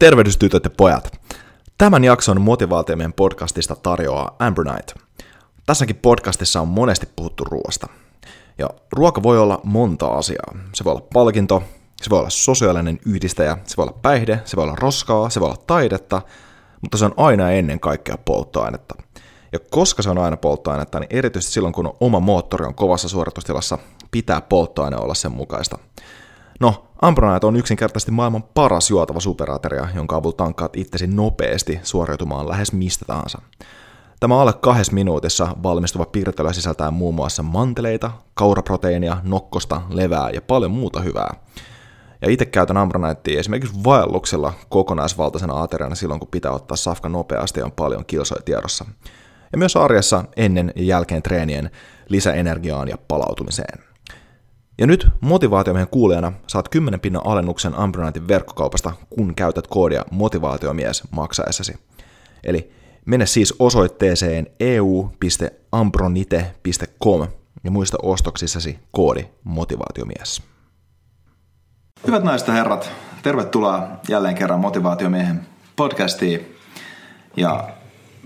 Tervehdys tytöt ja pojat. Tämän jakson motivaatiomien podcastista tarjoaa Amber Knight. Tässäkin podcastissa on monesti puhuttu ruoasta. Ja ruoka voi olla monta asiaa. Se voi olla palkinto, se voi olla sosiaalinen yhdistäjä, se voi olla päihde, se voi olla roskaa, se voi olla taidetta, mutta se on aina ennen kaikkea polttoainetta. Ja koska se on aina polttoainetta, niin erityisesti silloin kun oma moottori on kovassa suoritustilassa, pitää polttoaine olla sen mukaista. No, Ambronite on yksinkertaisesti maailman paras juotava superateria, jonka avulla tankkaat itsesi nopeasti suoriutumaan lähes mistä tahansa. Tämä alle kahdessa minuutissa valmistuva piirtelö sisältää muun muassa manteleita, kauraproteiinia, nokkosta, levää ja paljon muuta hyvää. Ja itse käytän Ambroniteia esimerkiksi vaelluksella kokonaisvaltaisena ateriana silloin, kun pitää ottaa safka nopeasti ja on paljon kilsoja tiedossa. Ja myös arjessa ennen ja jälkeen treenien lisäenergiaan ja palautumiseen. Ja nyt motivaatiomiehen kuulijana saat 10 pinnan alennuksen Ambronitein verkkokaupasta, kun käytät koodia motivaatiomies maksaessasi. Eli mene siis osoitteeseen eu.ambronite.com ja muista ostoksissasi koodi motivaatiomies. Hyvät naiset ja herrat, tervetuloa jälleen kerran motivaatiomiehen podcastiin. Ja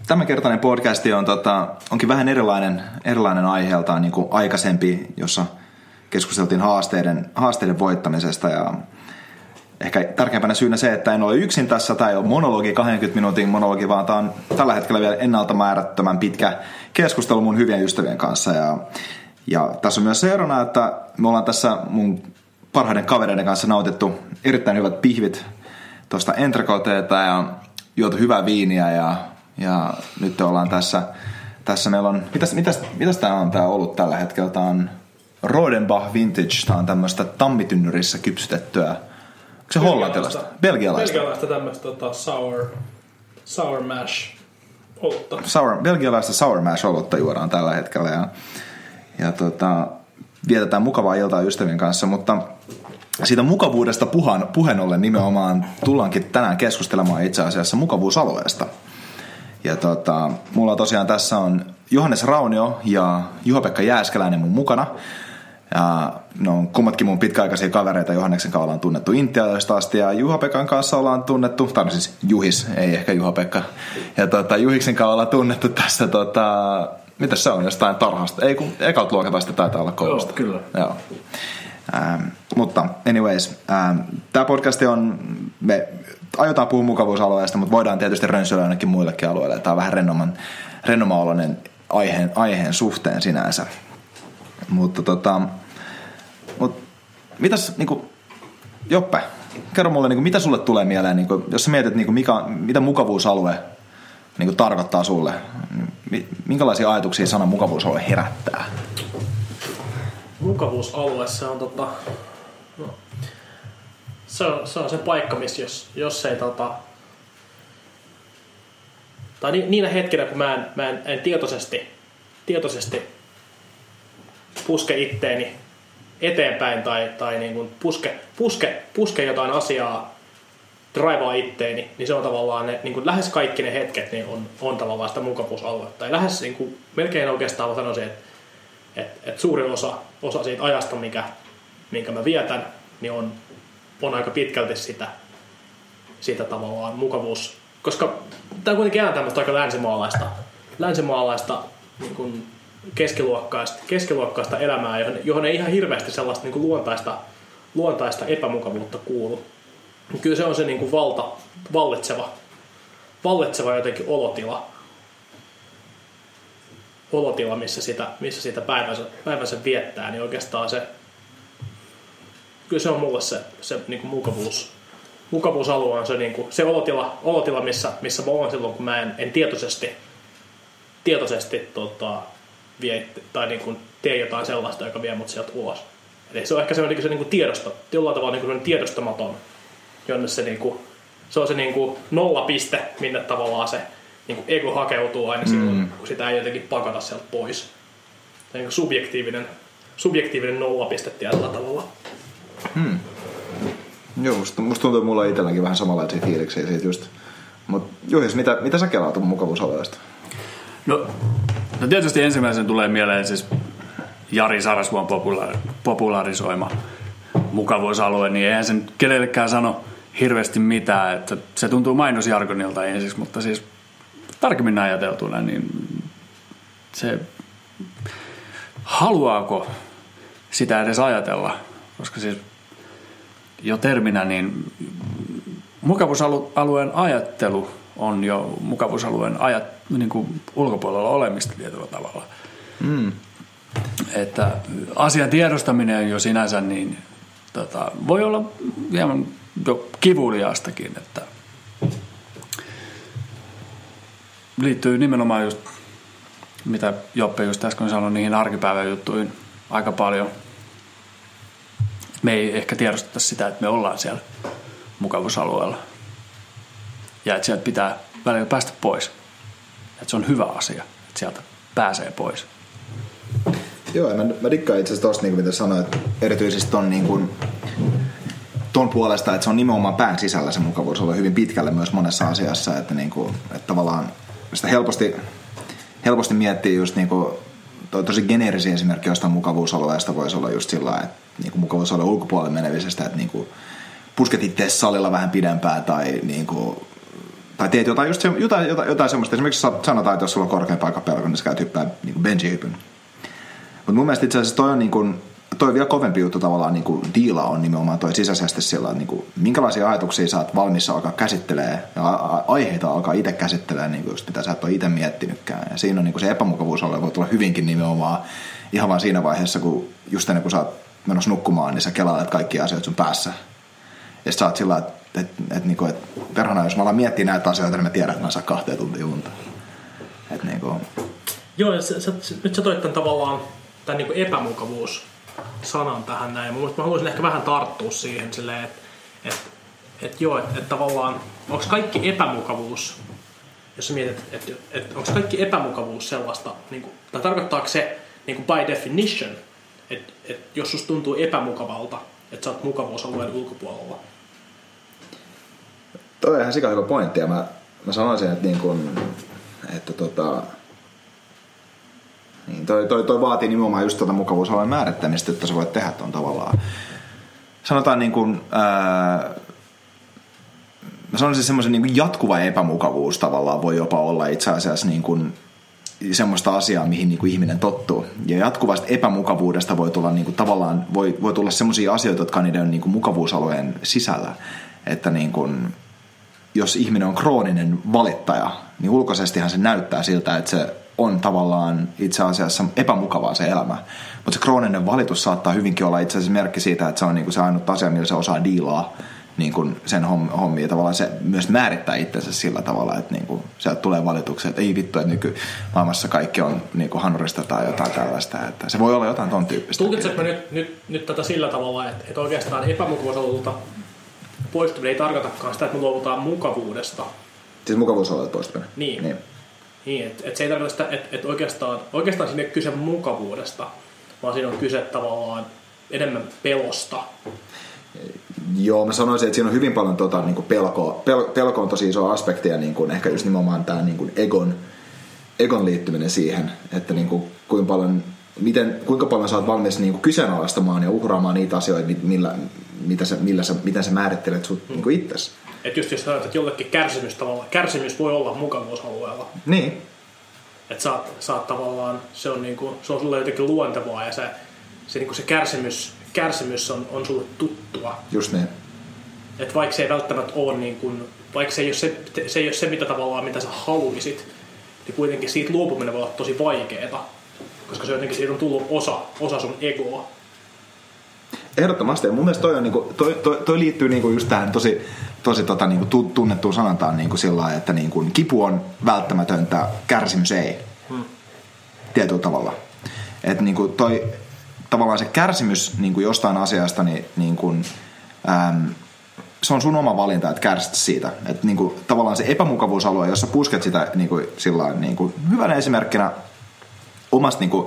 tämänkertainen podcasti on, tota, onkin vähän erilainen, erilainen aiheeltaan niin kuin aikaisempi, jossa – keskusteltiin haasteiden, haasteiden voittamisesta ja ehkä tärkeimpänä syynä se, että en ole yksin tässä, tai ei ole monologi, 20 minuutin monologi, vaan tämä on tällä hetkellä vielä ennalta määrättömän pitkä keskustelu mun hyvien ystävien kanssa. Ja, ja tässä on myös se erona, että me ollaan tässä mun parhaiden kavereiden kanssa nautittu erittäin hyvät pihvit tuosta entrecoteeta ja juotu hyvää viiniä ja, ja nyt ollaan tässä, tässä meillä on, mitäs, mitäs, mitäs tämä on tämä ollut tällä hetkellä? Tämä on Rodenbach Vintage, tämä on tämmöistä tammitynnyrissä kypsytettyä. Onko se hollantilaista? Belgialaista. Belgialaista tämmöistä tota, sour, sour mash olutta. Sour, belgialaista sour mash olutta juodaan tällä hetkellä ja, ja tota, vietetään mukavaa iltaa ystävien kanssa, mutta siitä mukavuudesta puhan, puheen ollen nimenomaan tullaankin tänään keskustelemaan itse asiassa mukavuusalueesta. Ja tota, mulla tosiaan tässä on Johannes Raunio ja Juha-Pekka Jääskeläinen mun mukana. Ja no, kummatkin mun pitkäaikaisia kavereita Johanneksen kanssa ollaan tunnettu Intialaista asti ja Juha-Pekan kanssa ollaan tunnettu, tai no siis Juhis, ei ehkä Juha-Pekka. Ja tota, Juhiksen kanssa ollaan tunnettu tässä, tota, mitä se on, jostain tarhasta. Ei kun ekalta luokata taitaa olla koulusta. Joo, kyllä. Joo. Ähm, mutta anyways, ähm, tämä podcast on, me aiotaan puhua mukavuusalueesta, mutta voidaan tietysti rönsyillä ainakin muillekin alueille. Tämä on vähän rennoman, rennomaoloinen aiheen, aiheen suhteen sinänsä. Mutta tota, mut, mitäs niinku, Joppe, kerro mulle, niinku, mitä sulle tulee mieleen, niinku, jos sä mietit, niinku, mikä, mitä mukavuusalue niinku, tarkoittaa sulle, minkälaisia ajatuksia sana mukavuusalue herättää? Mukavuusalue, se on tota, no, se on, se on se paikka, missä jos, jos ei tota, tai niinä hetkinä, kun mä en, mä en, en tietoisesti, tietoisesti puske itteeni eteenpäin tai, tai niin kuin puske, puske, puske jotain asiaa, draivaa itteeni, niin se on tavallaan ne, niin kuin lähes kaikki ne hetket niin on, on tavallaan sitä mukavuusaluetta. Tai lähes niin kuin, melkein oikeastaan mä sanoisin, että, että, että suurin osa, osa siitä ajasta, mikä, minkä mä vietän, niin on, on aika pitkälti sitä, sitä tavallaan mukavuus. Koska tämä on kuitenkin aina tämmöistä aika länsimaalaista, länsimaalaista niin kuin keskiluokkaista, keskiluokkaista elämää, johon, johon ei ihan hirveästi sellaista niin kuin luontaista, luontaista epämukavuutta kuulu. Kyllä se on se niin kuin valta, vallitseva, vallitseva jotenkin olotila, olotila, missä sitä, missä sitä päivänsä, päivänsä viettää, niin oikeastaan se, kyllä se on mulle se, se niin kuin mukavuus, mukavuusalue on se, niin kuin, se olotila, olotila missä, missä mä oon silloin, kun mä en, en tietoisesti, tietoisesti tota, vie, tai niin kuin tee jotain sellaista, joka vie mut sieltä ulos. Eli se on ehkä semmoinen se niin kuin tiedosta, jollain tavalla niin kuin tiedostamaton, jonne se, niin kuin, se on se niin kuin nollapiste, minne tavallaan se niin kuin ego hakeutuu aina silloin, mm. kun sitä ei jotenkin pakata sieltä pois. Se niin kuin subjektiivinen, subjektiivinen nollapiste tietyllä tavalla. Hmm. Joo, musta, musta tuntuu, että mulla on itselläkin vähän samanlaisia fiiliksiä siitä just. Mutta Juhis, mitä, mitä sä kelaat mukavuusalueesta? No, no tietysti ensimmäisen tulee mieleen siis Jari Sarasvuon popularisoima mukavuusalue, niin eihän sen kenellekään sano hirveästi mitään. Että se tuntuu mainosjargonilta ensiksi, mutta siis tarkemmin ajateltuna, niin se haluaako sitä edes ajatella, koska siis jo terminä, niin mukavuusalueen ajattelu on jo mukavuusalueen ajat, niin kuin ulkopuolella olemista tietyllä tavalla. Mm. Että asian tiedostaminen jo sinänsä niin tota, voi olla hieman jo kivuliaastakin, että liittyy nimenomaan just, mitä Joppe just äsken sanoi, niihin arkipäivän juttuihin aika paljon. Me ei ehkä tiedosteta sitä, että me ollaan siellä mukavuusalueella. Ja että sieltä pitää välillä päästä pois. Että se on hyvä asia, että sieltä pääsee pois. Joo, mä, mä dikkaan itse asiassa tosta, niin kuin mitä sanoit, erityisesti ton, niin kuin, ton puolesta, että se on nimenomaan pään sisällä se mukavuus olla hyvin pitkälle myös monessa asiassa, että, niin kuin, että tavallaan sitä helposti, helposti miettii just niin kuin, toi tosi geneerisiä esimerkki jostain mukavuusalueesta voisi olla just sillä että niin kuin mukavuusalueen ulkopuolelle menevisestä, että niin kuin, pusket itse salilla vähän pidempään tai niin kuin, tai teet jotain, just se, jotain, jotain, jotain semmoista. Esimerkiksi sanotaan, että jos sulla on korkein pelko, niin sä käyt hyppää niin benji-hypyn. Mutta mun mielestä itse asiassa toi on niin kuin, toi vielä kovempi juttu tavallaan niin kuin diila on nimenomaan toi sisäisesti sillä, että niin kuin, minkälaisia ajatuksia sä oot valmis alkaa käsittelee ja aiheita alkaa itse käsittelee, niin kuin just mitä sä et ole itse miettinytkään. Ja siinä on niin kuin se epämukavuus olla, voi tulla hyvinkin nimenomaan ihan vaan siinä vaiheessa, kun just ennen kuin sä oot menossa nukkumaan, niin sä kelailet kaikki asiat sun päässä. Ja sä oot sillä, että et, et, niinku, et, perhana, jos mä alan miettiä näitä asioita, niin mä tiedän, että mä saan kahteen tuntia unta. Et, niinku. Joo, ja sä, sä, nyt sä toit tämän tavallaan tämän niinku epämukavuus sanan tähän näin. Mä, mä haluaisin ehkä vähän tarttua siihen silleen, että et, et joo, että et tavallaan onko kaikki epämukavuus, jos mietit, että et, et, onko kaikki epämukavuus sellaista, niin kuin, tai tarkoittaako se niin kuin by definition, että et, jos susta tuntuu epämukavalta, että sä oot mukavuusalueen ulkopuolella, Toi on ihan sika hyvä pointti ja mä, mä sanoisin, että, niin kun, että tota, niin toi, toi, toi, vaatii nimenomaan just tuota mukavuusalueen määrittämistä, että sä voit tehdä tuon tavallaan. Sanotaan niin kuin, mä sanoisin semmoisen niin jatkuva epämukavuus tavallaan voi jopa olla itse asiassa niin kuin semmoista asiaa, mihin niin kuin ihminen tottuu. Ja jatkuvasta epämukavuudesta voi tulla niin kuin, tavallaan voi, voi tulla semmoisia asioita, jotka on niiden niin kuin, mukavuusalueen sisällä. Että niin kuin, jos ihminen on krooninen valittaja, niin ulkoisestihan se näyttää siltä, että se on tavallaan itse asiassa epämukavaa se elämä. Mutta se krooninen valitus saattaa hyvinkin olla itse asiassa merkki siitä, että se on niinku se ainut asia, millä se osaa diilaa niin kuin sen hommia. Tavallaan se myös määrittää itsensä sillä tavalla, että niin kuin sieltä tulee valituksia, että ei vittu, että nykymaailmassa kaikki on niin kuin hanurista tai jotain tällaista. Että se voi olla jotain ton tyyppistä. Tulkitsetko nyt, nyt, nyt tätä sillä tavalla, että, että oikeastaan epämukavuusolulta poistuminen ei tarkoitakaan sitä, että me luovutaan mukavuudesta. Siis mukavuusalueet poistuminen? Niin. niin. Niin, että et se ei tarkoita sitä, että et oikeastaan, oikeastaan siinä ei kyse mukavuudesta, vaan siinä on kyse tavallaan enemmän pelosta. Joo, mä sanoisin, että siinä on hyvin paljon tota, niin kuin pelkoa. Pel, pelko on tosi iso aspekti ja niin kuin, ehkä just nimenomaan tämä niin kuin egon, egon liittyminen siihen, että niin kuin, kuinka paljon miten, kuinka paljon sä oot valmis niin kuin kyseenalaistamaan ja uhraamaan niitä asioita, millä, mitä sä, millä sä, miten sä määrittelet sut mm. niin itsesi. Että just jos sanoit, että jollekin kärsimys, tavalla, kärsimys voi olla mukavuusalueella. Niin. Että sä, sä oot tavallaan, se on, niinku, se on sulle jotenkin luontevaa ja se, se, niinku se kärsimys, kärsimys on, on sulle tuttua. Just niin. Että vaikka se ei välttämättä ole, niin kuin, vaikka se ei, ole se, se ei ole se, mitä tavallaan, mitä sä haluisit, niin kuitenkin siitä luopuminen voi olla tosi vaikeaa koska se jotenkin siitä on tullut osa, osa sun egoa. Ehdottomasti. Ja mun mielestä toi, on, niinku, toi, toi, toi liittyy niinku just tähän tosi, tosi tota, niinku, tunnettuun sanantaan niinku sillä lailla, että niinku, kipu on välttämätöntä, kärsimys ei. Hmm. Tietyllä tavalla. Et, niinku, toi, tavallaan se kärsimys niinku, jostain asiasta, niin, niinku, äm, se on sun oma valinta, että kärsit siitä. Et, niinku, tavallaan se epämukavuusalue, jossa pusket sitä niinku, sillä niinku, hyvänä esimerkkinä omasta niin kuin,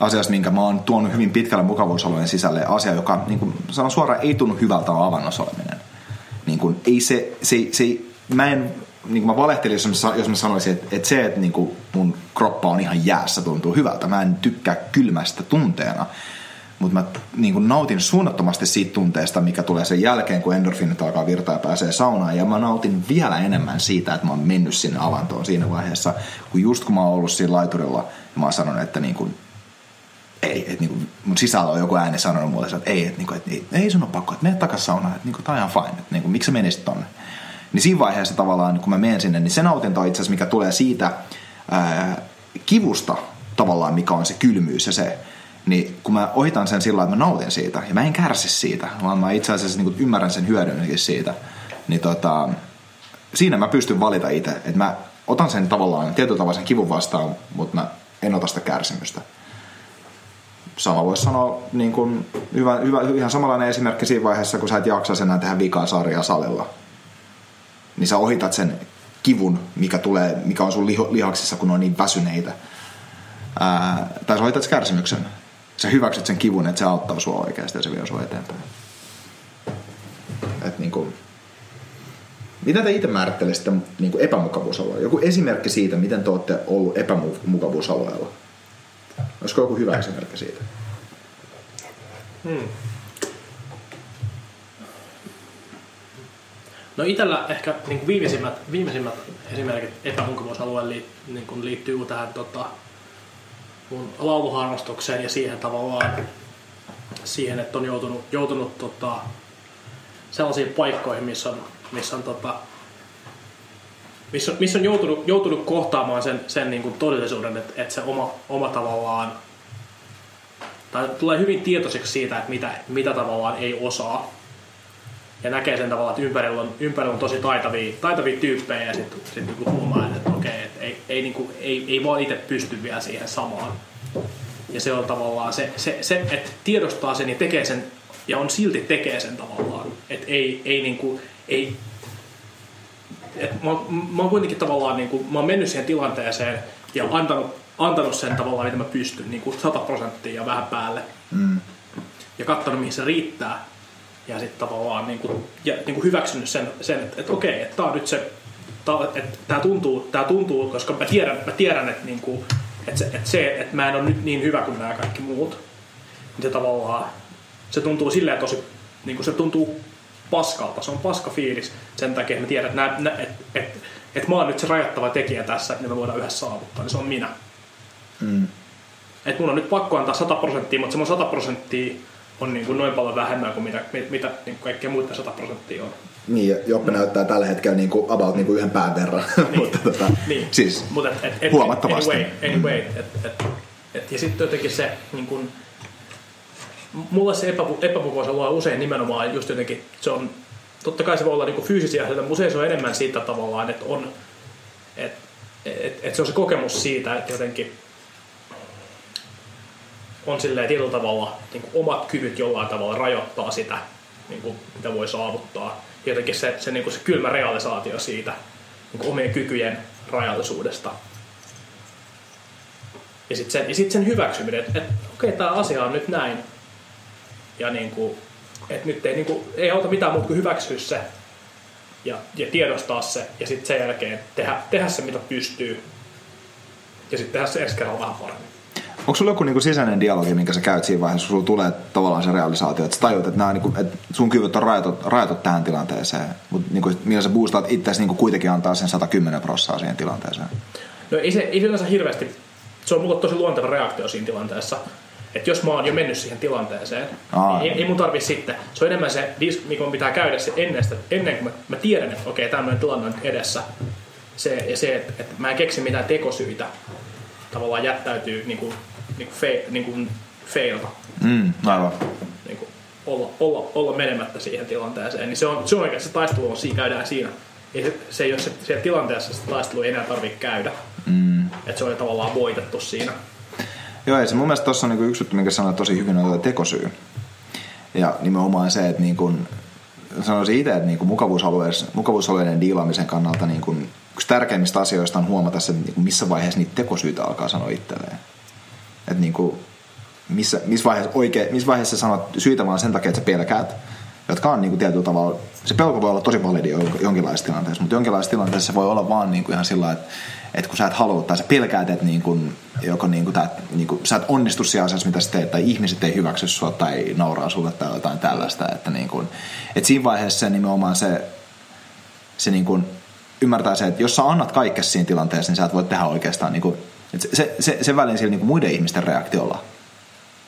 asiasta, minkä mä oon tuonut hyvin pitkälle mukavuusalueen sisälle, asia, joka niin kuin, sanon suoraan, ei tunnu hyvältä on avannossa oleminen. Niin kuin, ei se, se, se, mä en, niin kuin mä valehtelin, jos mä, jos mä sanoisin, että, että se, että niin kuin mun kroppa on ihan jäässä, tuntuu hyvältä. Mä en tykkää kylmästä tunteena. Mutta mä niin kuin nautin suunnattomasti siitä tunteesta, mikä tulee sen jälkeen, kun endorfinit alkaa virtaa ja pääsee saunaan. Ja mä nautin vielä enemmän siitä, että mä oon mennyt sinne avantoon siinä vaiheessa, kun just kun mä oon ollut siinä laiturilla, ja mä oon sanonut, että niin kuin, ei, että niin kuin, mun sisällä on joku ääni sanonut mulle, että ei, että, niin kuin, että ei, ei sun ole pakko, että mene takas saunaan, että niin kuin, tää on ihan fine, että niin kuin, miksi sä menisit tonne. Niin siinä vaiheessa tavallaan, kun mä menen sinne, niin se nautinto itse asiassa, mikä tulee siitä ää, kivusta tavallaan, mikä on se kylmyys ja se, niin kun mä ohitan sen sillä että mä nautin siitä ja mä en kärsi siitä, vaan mä itse asiassa niin ymmärrän sen hyödynkin siitä, niin tota, siinä mä pystyn valita itse, että mä otan sen tavallaan tietyllä tavalla sen kivun vastaan, mutta mä en ota sitä kärsimystä. Sama voisi sanoa niin kuin, hyvä, hyvä, ihan samanlainen esimerkki siinä vaiheessa, kun sä et jaksa enää tehdä vikaa sarjaa salilla. Niin sä ohitat sen kivun, mikä, tulee, mikä on sun liho, lihaksissa, kun on niin väsyneitä. Ää, tai sä ohitat kärsimyksen sä hyväksyt sen kivun, että se auttaa sua oikeasti ja se vie sua eteenpäin. Et niin kuin, mitä te itse määrittelisitte niin epämukavuusalueella? Joku esimerkki siitä, miten te olette ollut epämukavuusalueella? Olisiko joku hyvä esimerkki siitä? Hmm. No itsellä ehkä niin kuin viimeisimmät, viimeisimmät esimerkit epämukavuusalueen li, niin kuin liittyy tähän tota, mun lauluharrastukseen ja siihen tavallaan siihen, että on joutunut, joutunut tota, sellaisiin paikkoihin, missä on, missä on, tota, missä, missä on joutunut, joutunut kohtaamaan sen, sen niin kuin todellisuuden, että, että se oma, oma tavallaan tai tulee hyvin tietoiseksi siitä, että mitä, mitä tavallaan ei osaa. Ja näkee sen tavallaan, että ympärillä on, ympärillä on tosi taitavia, taitavia tyyppejä ja sitten sit niinku huomaa, että ei, ei, niinku, ei, ei vaan itse pysty vielä siihen samaan. Ja se on tavallaan se, se, se että tiedostaa sen ja tekee sen ja on silti tekee sen tavallaan. Että ei, ei niinku, ei, et mä, mä oon kuitenkin tavallaan, niinku, mä oon mennyt siihen tilanteeseen ja antanut, antanut sen tavallaan, mitä mä pystyn, niinku 100 prosenttia ja vähän päälle. Mm. Ja katsonut, mihin se riittää. Ja sitten tavallaan niinku, ja, niinku hyväksynyt sen, sen että, että okei, että tää on nyt se tämä tuntuu, tää tuntuu, koska mä tiedän, mä tiedän että, niinku, että, se, että se, että mä en ole nyt niin hyvä kuin nämä kaikki muut, niin se tavallaan, se tuntuu silleen tosi, niin kuin se tuntuu paskalta, se on paska fiilis sen takia, että mä tiedän, että, että, että, että, että mä oon nyt se rajoittava tekijä tässä, että me voidaan yhdessä saavuttaa, niin se on minä. Mm. Että mun on nyt pakko antaa 100 prosenttia, mutta se mun 100 prosenttia on niin kuin noin paljon vähemmän kuin mitä, mitä niin kuin kaikkea muita 100 prosenttia on. Niin, Joppe mm. näyttää tällä hetkellä niin kuin about niin kuin yhden pään verran, niin. mutta tota, niin. siis Mut et, et, et, huomattavasti. Anyway, anyway mm. et, et, et, ja sitten jotenkin se, niin kuin, mulla se epä, epämukavuus on usein nimenomaan just jotenkin, se on, totta kai se voi olla niin kuin fyysisiä asioita, mutta usein se on enemmän siitä tavallaan, että on, että et, et se on se kokemus siitä, että jotenkin on silleen tietyllä tavalla niin kuin omat kyvyt jollain tavalla rajoittaa sitä, niin kuin, mitä voi saavuttaa. Jotenkin se, se, niin kuin se kylmä realisaatio siitä niin kuin omien kykyjen rajallisuudesta. Ja sitten sen, ja sit sen hyväksyminen, että, että okei, okay, tämä asia on nyt näin. Ja niin kuin, että nyt ei, niin kuin, ei auta mitään muuta kuin hyväksyä se ja, ja tiedostaa se ja sitten sen jälkeen tehdä, tehdä se, mitä pystyy. Ja sitten tehdä se ensi kerralla vähän paremmin. Onko sulla joku niinku sisäinen dialogi, minkä sä käyt siinä vaiheessa, kun sulla tulee tavallaan se realisaatio, että sä tajut, että, niinku, että sun kyvyt on rajatut, rajatut tähän tilanteeseen, mutta niinku, millä sä boostaat itseäsi niinku kuitenkin antaa sen 110 prossaa siihen tilanteeseen? No ei se, ei se yleensä hirveästi, se on mulle tosi luonteva reaktio siinä tilanteessa. Että jos mä oon jo mennyt siihen tilanteeseen, Aa. niin ei, ei mun tarvi sitten. Se on enemmän se, mikä pitää käydä se ennen, sitä, ennen kuin mä, mä tiedän, että okei, tämmöinen tilanne on edessä. Se, ja se, että, että mä en keksi mitään tekosyitä tavallaan jättäytyy niin kuin niin kuin, fe, niin kuin feilata. Mm, aivan. Niin kuin olla, olla, olla menemättä siihen tilanteeseen. Niin se on, se on oikeasti se taistelu on siinä, käydään siinä. Ei se, se ei ole se, siellä tilanteessa se taistelu ei enää tarvitse käydä. Mm. Että se on tavallaan voitettu siinä. Joo, ja se mun mielestä tuossa on niinku yksi juttu, minkä sanoit tosi hyvin, on tekosyy. Ja nimenomaan se, että niin kun, sanoisin itse, että niin mukavuusalueiden diilaamisen kannalta niin kun, yksi tärkeimmistä asioista on huomata se, että niin missä vaiheessa niitä tekosyitä alkaa sanoa itselleen. Että niin kuin, missä, missä, vaiheessa oikein, missä vaiheessa sanot syitä vaan sen takia, että sä pelkäät, jotka on niin kuin tietyllä tavalla, se pelko voi olla tosi validi jonkinlaisessa tilanteessa, mutta jonkinlaisessa tilanteessa se voi olla vaan niin kuin ihan sillä että että kun sä et halua tai sä pelkäät, että niin kuin, joko niin kuin, tää, niin kuin, sä et onnistu siinä asiassa, mitä sä teet, tai ihmiset ei hyväksy sua tai nauraa sulle tai jotain tällaista. Että, niin kuin, että siinä vaiheessa se nimenomaan se, se niin kuin, ymmärtää se, että jos sä annat kaikkea siinä tilanteessa, niin sä et voi tehdä oikeastaan, niin kuin, että se, se, se välin sillä niin kuin muiden ihmisten reaktiolla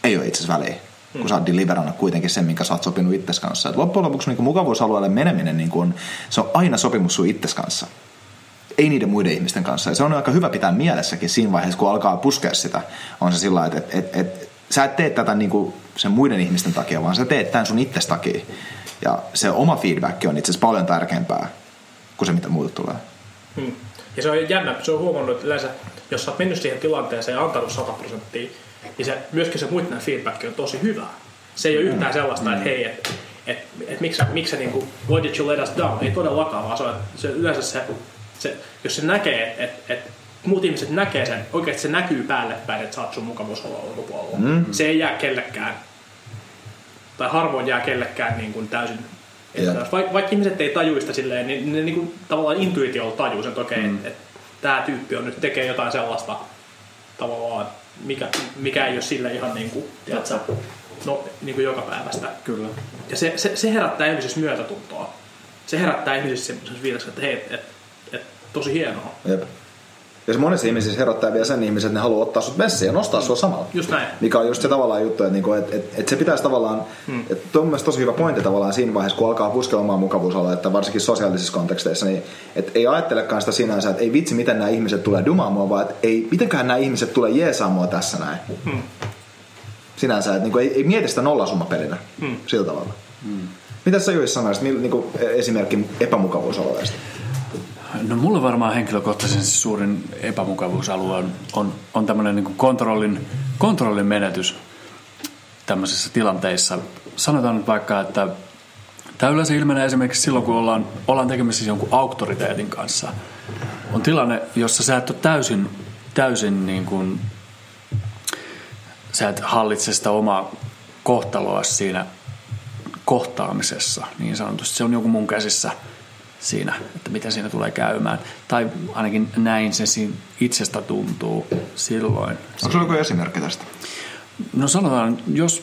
ei ole itse asiassa väliä kun sä oot deliverannut kuitenkin sen, minkä sä oot sopinut itses kanssa. Et loppujen lopuksi niin mukavuusalueelle meneminen, niin kuin, se on aina sopimus sun itses kanssa ei niiden muiden ihmisten kanssa. Ja se on aika hyvä pitää mielessäkin siinä vaiheessa, kun alkaa puskea sitä. On se sillä että et, et, et, sä et tee tätä niinku sen muiden ihmisten takia, vaan sä teet tämän sun itses takia. Ja se oma feedback on itse asiassa paljon tärkeämpää kuin se, mitä muut tulee. Hmm. Ja se on jännä, se on huomannut, että yleensä, jos sä oot mennyt siihen tilanteeseen ja antanut 100 prosenttia, niin se, myöskin se muiden feedback on tosi hyvä. Se ei ole yhtään sellaista, että hei, että et, et, miksi, miksi sä niinku, why did you let us down? Ei todellakaan, vaan se, on, se yleensä se se, jos se näkee, että et, muut ihmiset näkee sen, oikeasti se näkyy päälle päin, että sä oot sun mukavuusalueen ulkopuolella. Mm. Se ei jää kellekään, tai harvoin jää kellekään niin kuin täysin vaikka, vaikka ihmiset ei tajuista silleen, niin ne niin kuin, tavallaan intuitiolla tajuu sen, että okei, okay, mm. että tämä tyyppi on nyt tekee jotain sellaista tavallaan, mikä, mikä ei ole sille ihan niin kuin, tiedätkö, no, niin kuin joka päivästä. Kyllä. Ja se, se, se herättää ihmisissä myötätuntoa. Se herättää ihmisissä semmoisen fiiliksen, että hei, että tosi hienoa. Jep. Ja se monessa ihmisissä herättää vielä sen ihmisen, että ne haluaa ottaa sut messiin ja nostaa sua samalla. Just näin. Mikä on just se tavallaan juttu, että, niinku, että, että, että se pitäisi tavallaan, hmm. että on mielestäni tosi hyvä pointti tavallaan siinä vaiheessa, kun alkaa puskelemaan mukavuusalueetta, varsinkin sosiaalisissa konteksteissa, niin että ei ajattelekaan sitä sinänsä, että ei vitsi, miten nämä ihmiset tulee dumaamaan, vaan että ei, mitenköhän nämä ihmiset tulee jeesaamaan tässä näin. Hmm. Sinänsä, että niinku, ei, ei mieti sitä nollasummapelinä hmm. sillä tavalla. Hmm. Mitä sä Juhis sanoisit niin esimerkki epämukavuusalueesta? No mulla varmaan henkilökohtaisen suurin epämukavuusalue on, on, on tämmöinen niin kontrollin, kontrollin menetys tämmöisissä tilanteissa. Sanotaan nyt vaikka, että tämä yleensä ilmenee esimerkiksi silloin, kun ollaan, ollaan tekemisissä jonkun auktoriteetin kanssa. On tilanne, jossa sä et ole täysin, täysin niin kuin, sä et hallitse sitä omaa kohtaloa siinä kohtaamisessa, niin sanotusti. Se on joku mun käsissä – siinä, että miten siinä tulee käymään. Tai ainakin näin se itsestä tuntuu silloin. Onko se joku esimerkki tästä? No sanotaan, jos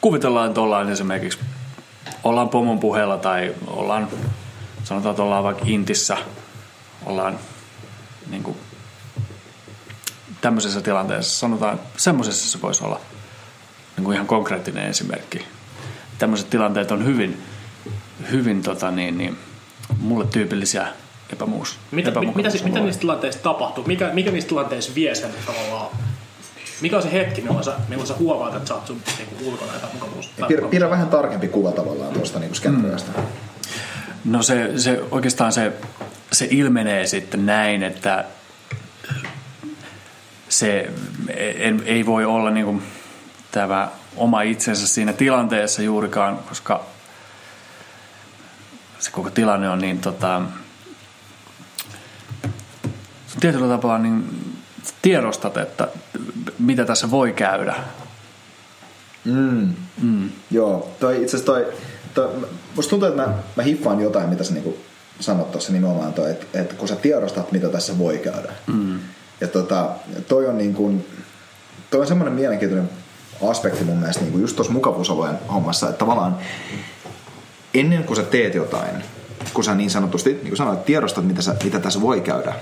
kuvitellaan, että ollaan esimerkiksi ollaan pomon puheella tai ollaan, sanotaan, että ollaan vaikka Intissä, ollaan niin kuin, tämmöisessä tilanteessa, sanotaan, semmoisessa se voisi olla niin kuin ihan konkreettinen esimerkki. Tämmöiset tilanteet on hyvin, hyvin tota niin, niin, mulle tyypillisiä epämuus. Mitä, mitä, siis, mitä niissä tilanteissa tapahtuu? Mikä, mikä niissä tilanteissa vie sen tavallaan? Mikä on se hetki, milloin sä, milloin sä huomaat, että sä oot sun niin ulkona epämukavuus? Pidä, pidä vähän tarkempi kuva tavallaan tuosta niin skentrojasta. Mm. No se, se oikeastaan se, se ilmenee sitten näin, että se ei, ei voi olla niin kuin tämä oma itsensä siinä tilanteessa juurikaan, koska se koko tilanne on niin tota, tietyllä tapaa niin tiedostat, että mitä tässä voi käydä. Mm. Mm. Joo, toi itse asiassa toi, toi, musta tuntuu, että mä, mä hiffaan jotain, mitä sä niinku sanot tuossa nimenomaan toi, että, että kun sä tiedostat, mitä tässä voi käydä. Mm. Ja tota, toi on niin kuin, toi on semmoinen mielenkiintoinen aspekti mun mielestä niin kuin just tuossa mukavuusalueen hommassa, että tavallaan ennen kuin sä teet jotain, kun sä niin sanotusti, niin kuin sanoit, tiedostat, mitä, sä, mitä tässä voi käydä,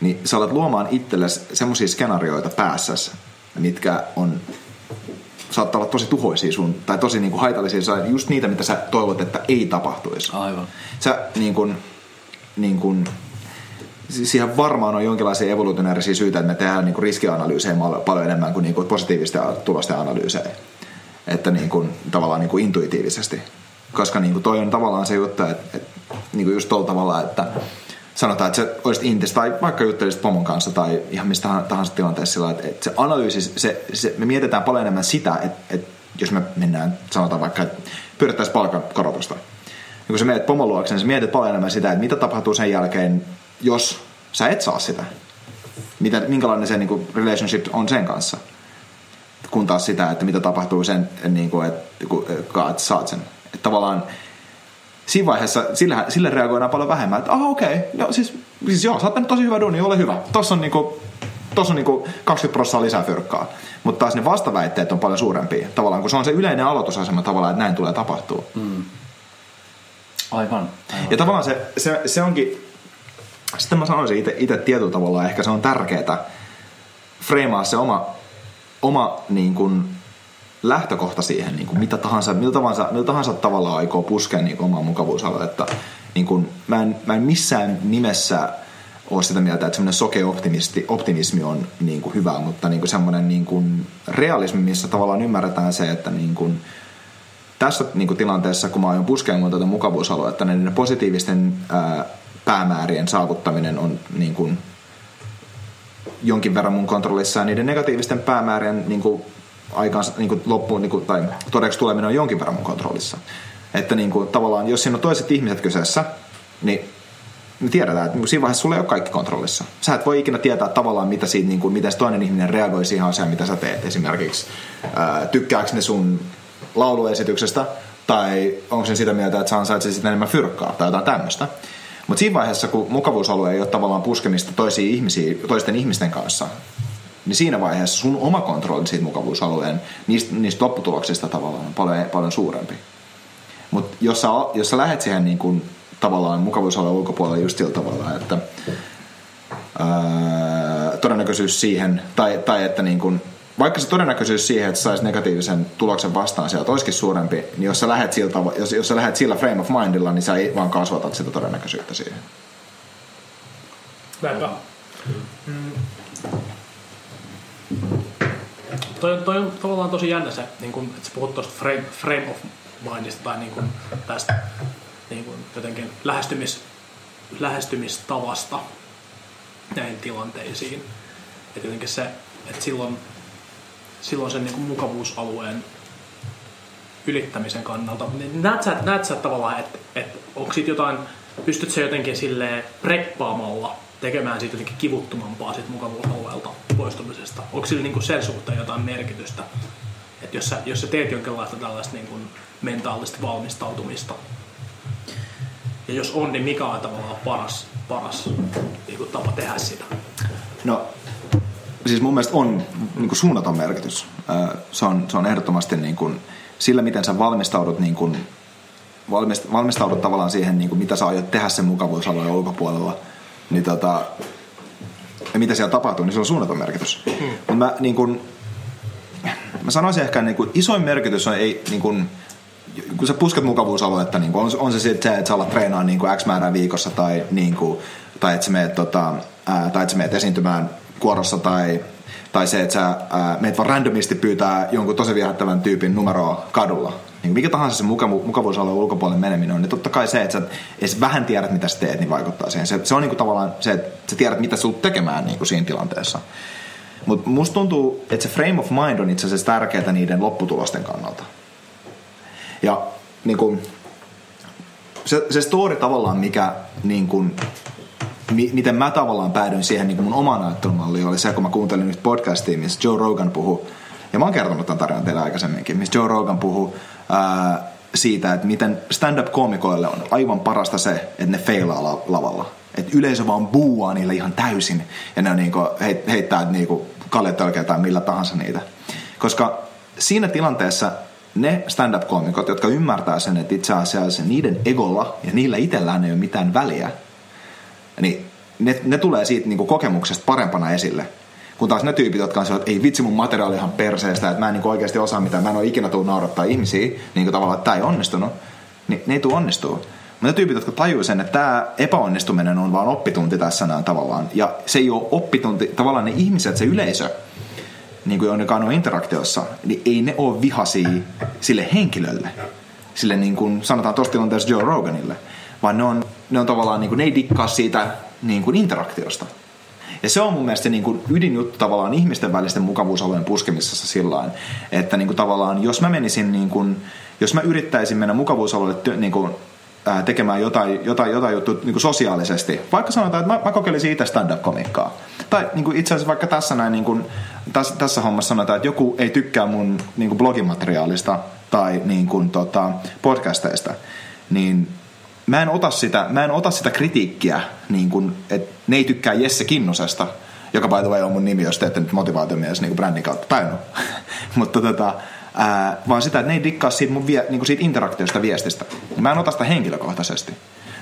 niin sä alat luomaan itsellesi semmoisia skenaarioita päässäsi, mitkä on saattaa olla tosi tuhoisia sun, tai tosi niin kuin haitallisia, just niitä, mitä sä toivot, että ei tapahtuisi. Aivan. Sä niin kuin, niin kuin, siihen varmaan on jonkinlaisia evolutionaarisia syitä, että me tehdään niin kuin riskianalyysejä paljon enemmän kuin, niin kuin positiivisten tulosten analyysejä. Että niin kuin, tavallaan niin kuin intuitiivisesti koska niin kuin toi on tavallaan se juttu, että, että niin kuin just tuolla tavalla, että sanotaan, että sä olisit intis tai vaikka juttelisit pomon kanssa tai ihan mistä tahansa tilanteessa sillä, että, että se analyysi, se, se, me mietitään paljon enemmän sitä, että, että jos me mennään, sanotaan vaikka, että pyrittäisiin palkankorotusta. Ja kun sä menet pomon luokse, niin sä mietit paljon enemmän sitä, että mitä tapahtuu sen jälkeen, jos sä et saa sitä. Mitä, minkälainen se niin kuin, relationship on sen kanssa. Kun taas sitä, että mitä tapahtuu sen, niin kuin, että kun saat sen Että tavallaan siinä vaiheessa sillä, sille reagoidaan paljon vähemmän, että aha okei, okay, no siis, siis joo, sä oot tosi hyvä duuni, ole hyvä. Tossa on niinku, tossa on niinku 20 prosenttia lisää fyrkkaa. Mutta taas ne vastaväitteet on paljon suurempia. Tavallaan kun se on se yleinen aloitusasema tavallaan, että näin tulee tapahtua. Mm. Aivan, aivan. Ja tavallaan se, se, se onkin, sitten mä sanoisin itse tietyllä tavalla, ehkä se on tärkeää freimaa se oma, oma niin kuin, lähtökohta siihen, niin kuin mitä tahansa, miltä tahansa, miltä tahansa tavalla aikoo puskea niin omaa mukavuusaluetta. Niin kuin, mä, en, mä en missään nimessä ole sitä mieltä, että semmoinen soke optimisti, optimismi on niin kuin hyvä, mutta niin kuin semmoinen niin kuin realismi, missä tavallaan ymmärretään se, että niin kuin, tässä niin kuin tilanteessa, kun mä aion puskea mun tätä mukavuusaluetta, niin ne positiivisten ää, päämäärien saavuttaminen on niin kuin, jonkin verran mun kontrollissa ja niiden negatiivisten päämäärien niin kuin, aikaan, niin kuin, loppuun niin kuin, tai todeksi tuleminen on jonkin verran mun kontrollissa. Että niin kuin, tavallaan, jos siinä on toiset ihmiset kyseessä, niin me tiedetään, että siinä vaiheessa sulla ei ole kaikki kontrollissa. Sä et voi ikinä tietää tavallaan, mitä siitä, niin kuin, miten toinen ihminen reagoi siihen asiaan, mitä sä teet. Esimerkiksi ää, tykkääkö ne sun lauluesityksestä, tai onko se sitä mieltä, että sä ansaitsit sitten enemmän fyrkkaa, tai jotain tämmöistä. Mutta siinä vaiheessa, kun mukavuusalue ei ole tavallaan puskemista toisiin ihmisiin, toisten ihmisten kanssa, niin siinä vaiheessa sun oma kontrolli siitä mukavuusalueen, niistä, niistä lopputuloksista tavallaan on paljon, paljon suurempi. Mutta jos sä, jos sä lähet siihen niin kun, tavallaan mukavuusalueen ulkopuolelle just sillä tavalla, että ää, todennäköisyys siihen, tai, tai että niin kun, vaikka se todennäköisyys siihen, että saisi negatiivisen tuloksen vastaan sieltä olisikin suurempi, niin jos sä lähet, siltä, jos, jos sä lähet sillä frame of mindilla, niin sä ei vaan kasvatat sitä todennäköisyyttä siihen. Näinpä. Mm. Toi, toi on tavallaan tosi jännä se, niin kun, että sä puhut tuosta frame, frame of mindista tai niin kun, tästä niin kun, jotenkin lähestymis, lähestymistavasta näihin tilanteisiin. Että jotenkin se, että silloin silloin sen niin mukavuusalueen ylittämisen kannalta. Niin näet sä, näet sä tavallaan, että, että onko jotain, pystyt se jotenkin sille preppaamalla tekemään siitä jotenkin kivuttomampaa siitä mukavuusalueelta poistumisesta? Onko sillä niin sen suhteen jotain merkitystä? Että jos sä, jos sä teet jonkinlaista tällaista niin kuin mentaalista valmistautumista, ja jos on, niin mikä on tavallaan paras, paras niin kuin tapa tehdä sitä? No siis mun mielestä on niin kuin suunnaton merkitys. Se on, se on ehdottomasti niin kuin, sillä, miten sä valmistaudut, niin kuin, valmistaudut tavallaan siihen, niin kuin, mitä sä aiot tehdä sen mukavuusalueen ulkopuolella, niin tota, ja mitä siellä tapahtuu, niin se on suunnaton merkitys. Hmm. Mä, niin kuin, mä sanoisin ehkä, niin kuin, isoin merkitys on ei, niin kuin, kun sä pusket mukavuusaluetta, niin kuin, on, on se se, että sä alat treenaa niin X määrää viikossa tai, niin kuin, tai että sä meet, tota, ää, tai että sä meet esiintymään kuorossa tai, tai se, että sä ää, meet vaan randomisti pyytää jonkun tosi viehättävän tyypin numeroa kadulla. Niin mikä tahansa se mukavu, mukavuusalueen ulkopuolelle meneminen on, niin totta kai se, että sä edes vähän tiedät, mitä sä teet, niin vaikuttaa siihen. Se, se on niinku tavallaan se, että sä tiedät, mitä sä tekemään niinku siinä tilanteessa. Mutta musta tuntuu, että se frame of mind on itse asiassa tärkeää niiden lopputulosten kannalta. Ja niin kun, se, se story tavallaan, mikä niin kun, miten mä tavallaan päädyin siihen niin mun omaan ajattelumalliin oli se, kun mä kuuntelin nyt podcastia, missä Joe Rogan puhuu, ja mä oon kertonut tämän tarinan teille aikaisemminkin, missä Joe Rogan puhuu siitä, että miten stand-up-koomikoille on aivan parasta se, että ne feilaa la- lavalla. Että yleisö vaan buuaa niille ihan täysin, ja ne niinku heit, heittää niinku kaljetölkeä tai millä tahansa niitä. Koska siinä tilanteessa ne stand-up-koomikot, jotka ymmärtää sen, että itse asiassa niiden egolla ja niillä itsellään ei ole mitään väliä, niin ne, ne tulee siitä niin kuin kokemuksesta parempana esille. Kun taas ne tyypit, jotka on että ei vitsi mun materiaali ihan perseestä, että mä en niin oikeasti osaa mitään, mä en ole ikinä tullut naurattaa ihmisiä, niin kuin tavallaan, että tämä ei onnistunut, niin ne ei tule onnistua. Mutta ne tyypit, jotka tajuu sen, että tämä epäonnistuminen on vaan oppitunti tässä näin tavallaan. Ja se ei ole oppitunti, tavallaan ne ihmiset, se yleisö, niin kuin on interaktiossa, niin ei ne ole vihaisia sille henkilölle. Sille niin kuin sanotaan tuossa tilanteessa Joe Roganille vaan ne on, ne on tavallaan, niin kuin, ne ei dikkaa siitä niin kuin interaktiosta. Ja se on mun mielestä niin kuin ydinjuttu tavallaan ihmisten välisten mukavuusalueen puskemisessa sillä että niin kuin tavallaan jos mä menisin niin kuin, jos mä yrittäisin mennä mukavuusalueelle niin kuin, ää, tekemään jotain, jotain, jotain juttua niin kuin sosiaalisesti, vaikka sanotaan, että mä, mä kokeilisin itse stand-up-komikkaa. Tai niin kuin itse asiassa vaikka tässä näin, niin kuin, tässä, tässä hommassa sanotaan, että joku ei tykkää mun niin kuin blogimateriaalista, tai niin kuin, tota, podcasteista, niin mä en ota sitä, mä en ota sitä kritiikkiä, niin kuin, että ne ei tykkää Jesse Kinnosesta, joka by the way on mun nimi, jos teette nyt motivaatiomies niin brändin kautta, tai no. Mutta tota, ää, vaan sitä, että ne ei dikkaa siitä, mun vie, niin kuin siitä interaktiosta viestistä. Mä en ota sitä henkilökohtaisesti.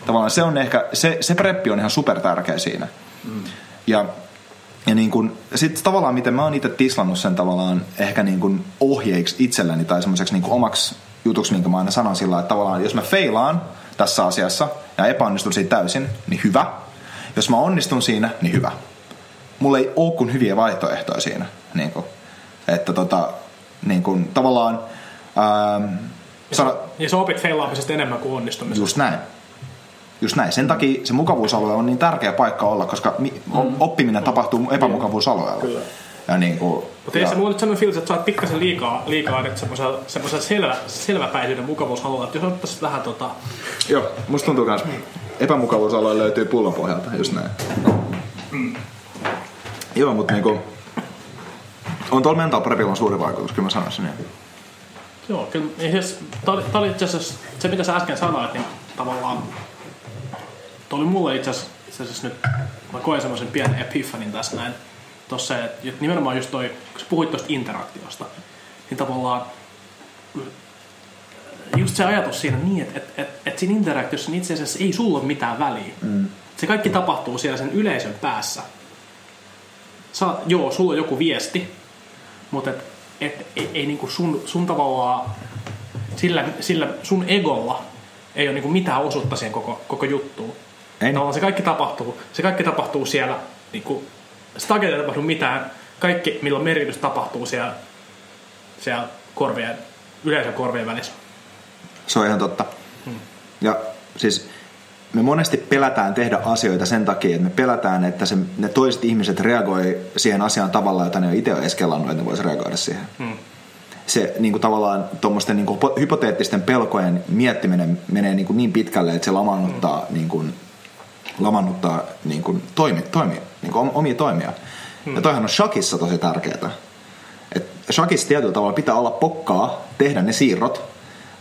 Tavallaan se on ehkä, se, se preppi on ihan super tärkeä siinä. Mm. Ja ja niin kun, sit tavallaan miten mä oon itse tislannut sen tavallaan ehkä niin kun ohjeiksi itselleni tai semmoiseksi niin omaksi jutuksi, minkä mä aina sanon sillä että tavallaan jos mä feilaan tässä asiassa ja epäonnistun siitä täysin, niin hyvä. Jos mä onnistun siinä, niin hyvä. Mulla ei ole kuin hyviä vaihtoehtoja siinä. Niin kun, että tota, niin kun, tavallaan... Ähm, ja, sä, ja sä opit feilaamisesta enemmän kuin onnistumisesta. Just näin. Just näin. Sen takia se mukavuusalue on niin tärkeä paikka olla, koska mm. oppiminen tapahtuu epämukavuusalueella. Kyllä. Ja niin kuin, Mutta ei se mulle sellainen fiilis, että sä oot pikkasen liikaa, liikaa nyt semmoisella, semmoisella selvä, selväpäisyyden mukavuusalueella, että jos ottaisiin vähän tota... Joo, musta tuntuu kans epämukavuusalue löytyy pullon pohjalta, just näin. Mm. Joo, mutta niinku, on tuolla mental prepillä suuri vaikutus, kyllä mä sanoisin niin. Joo, kyllä. Siis, tää oli, tää oli itse asiassa, se mitä sä äsken sanoit, niin tavallaan Tuo oli mulle itse asiassa, itse asiassa nyt, mä koen semmoisen pienen epiphanin tässä näin, tossa, että nimenomaan just toi, kun puhuit tuosta interaktiosta, niin tavallaan just se ajatus siinä niin, että et, et, et siinä interaktiossa niin itse asiassa ei sulla ole mitään väliä. Mm. Se kaikki tapahtuu siellä sen yleisön päässä. Sä, joo, sulla on joku viesti, mutta et, et, ei, ei niinku sun, sun tavallaan sillä, sillä sun egolla ei ole niinku mitään osuutta siihen koko, koko juttuun. Ei. Tavallaan se kaikki tapahtuu, se kaikki tapahtuu siellä, niin sitä ei tapahdu mitään. Kaikki, millä on merkitys, tapahtuu siellä, siellä korvien, yleisön korvien välissä. Se on ihan totta. Hmm. Ja siis me monesti pelätään tehdä asioita sen takia, että me pelätään, että se, ne toiset ihmiset reagoi siihen asiaan tavalla, jota ne on itse edes kellannut, että ne voisi reagoida siihen. Hmm. Se niin kuin tavallaan tuommoisten niin kuin, hypoteettisten pelkojen miettiminen menee niin, kuin niin pitkälle, että se lamannuttaa hmm. niin kuin, lamannuttaa niin kuin, toimi, toimi, niin kuin omia toimia. Hmm. Ja toihan on shakissa tosi tärkeää. Et shakissa tietyllä tavalla pitää olla pokkaa tehdä ne siirrot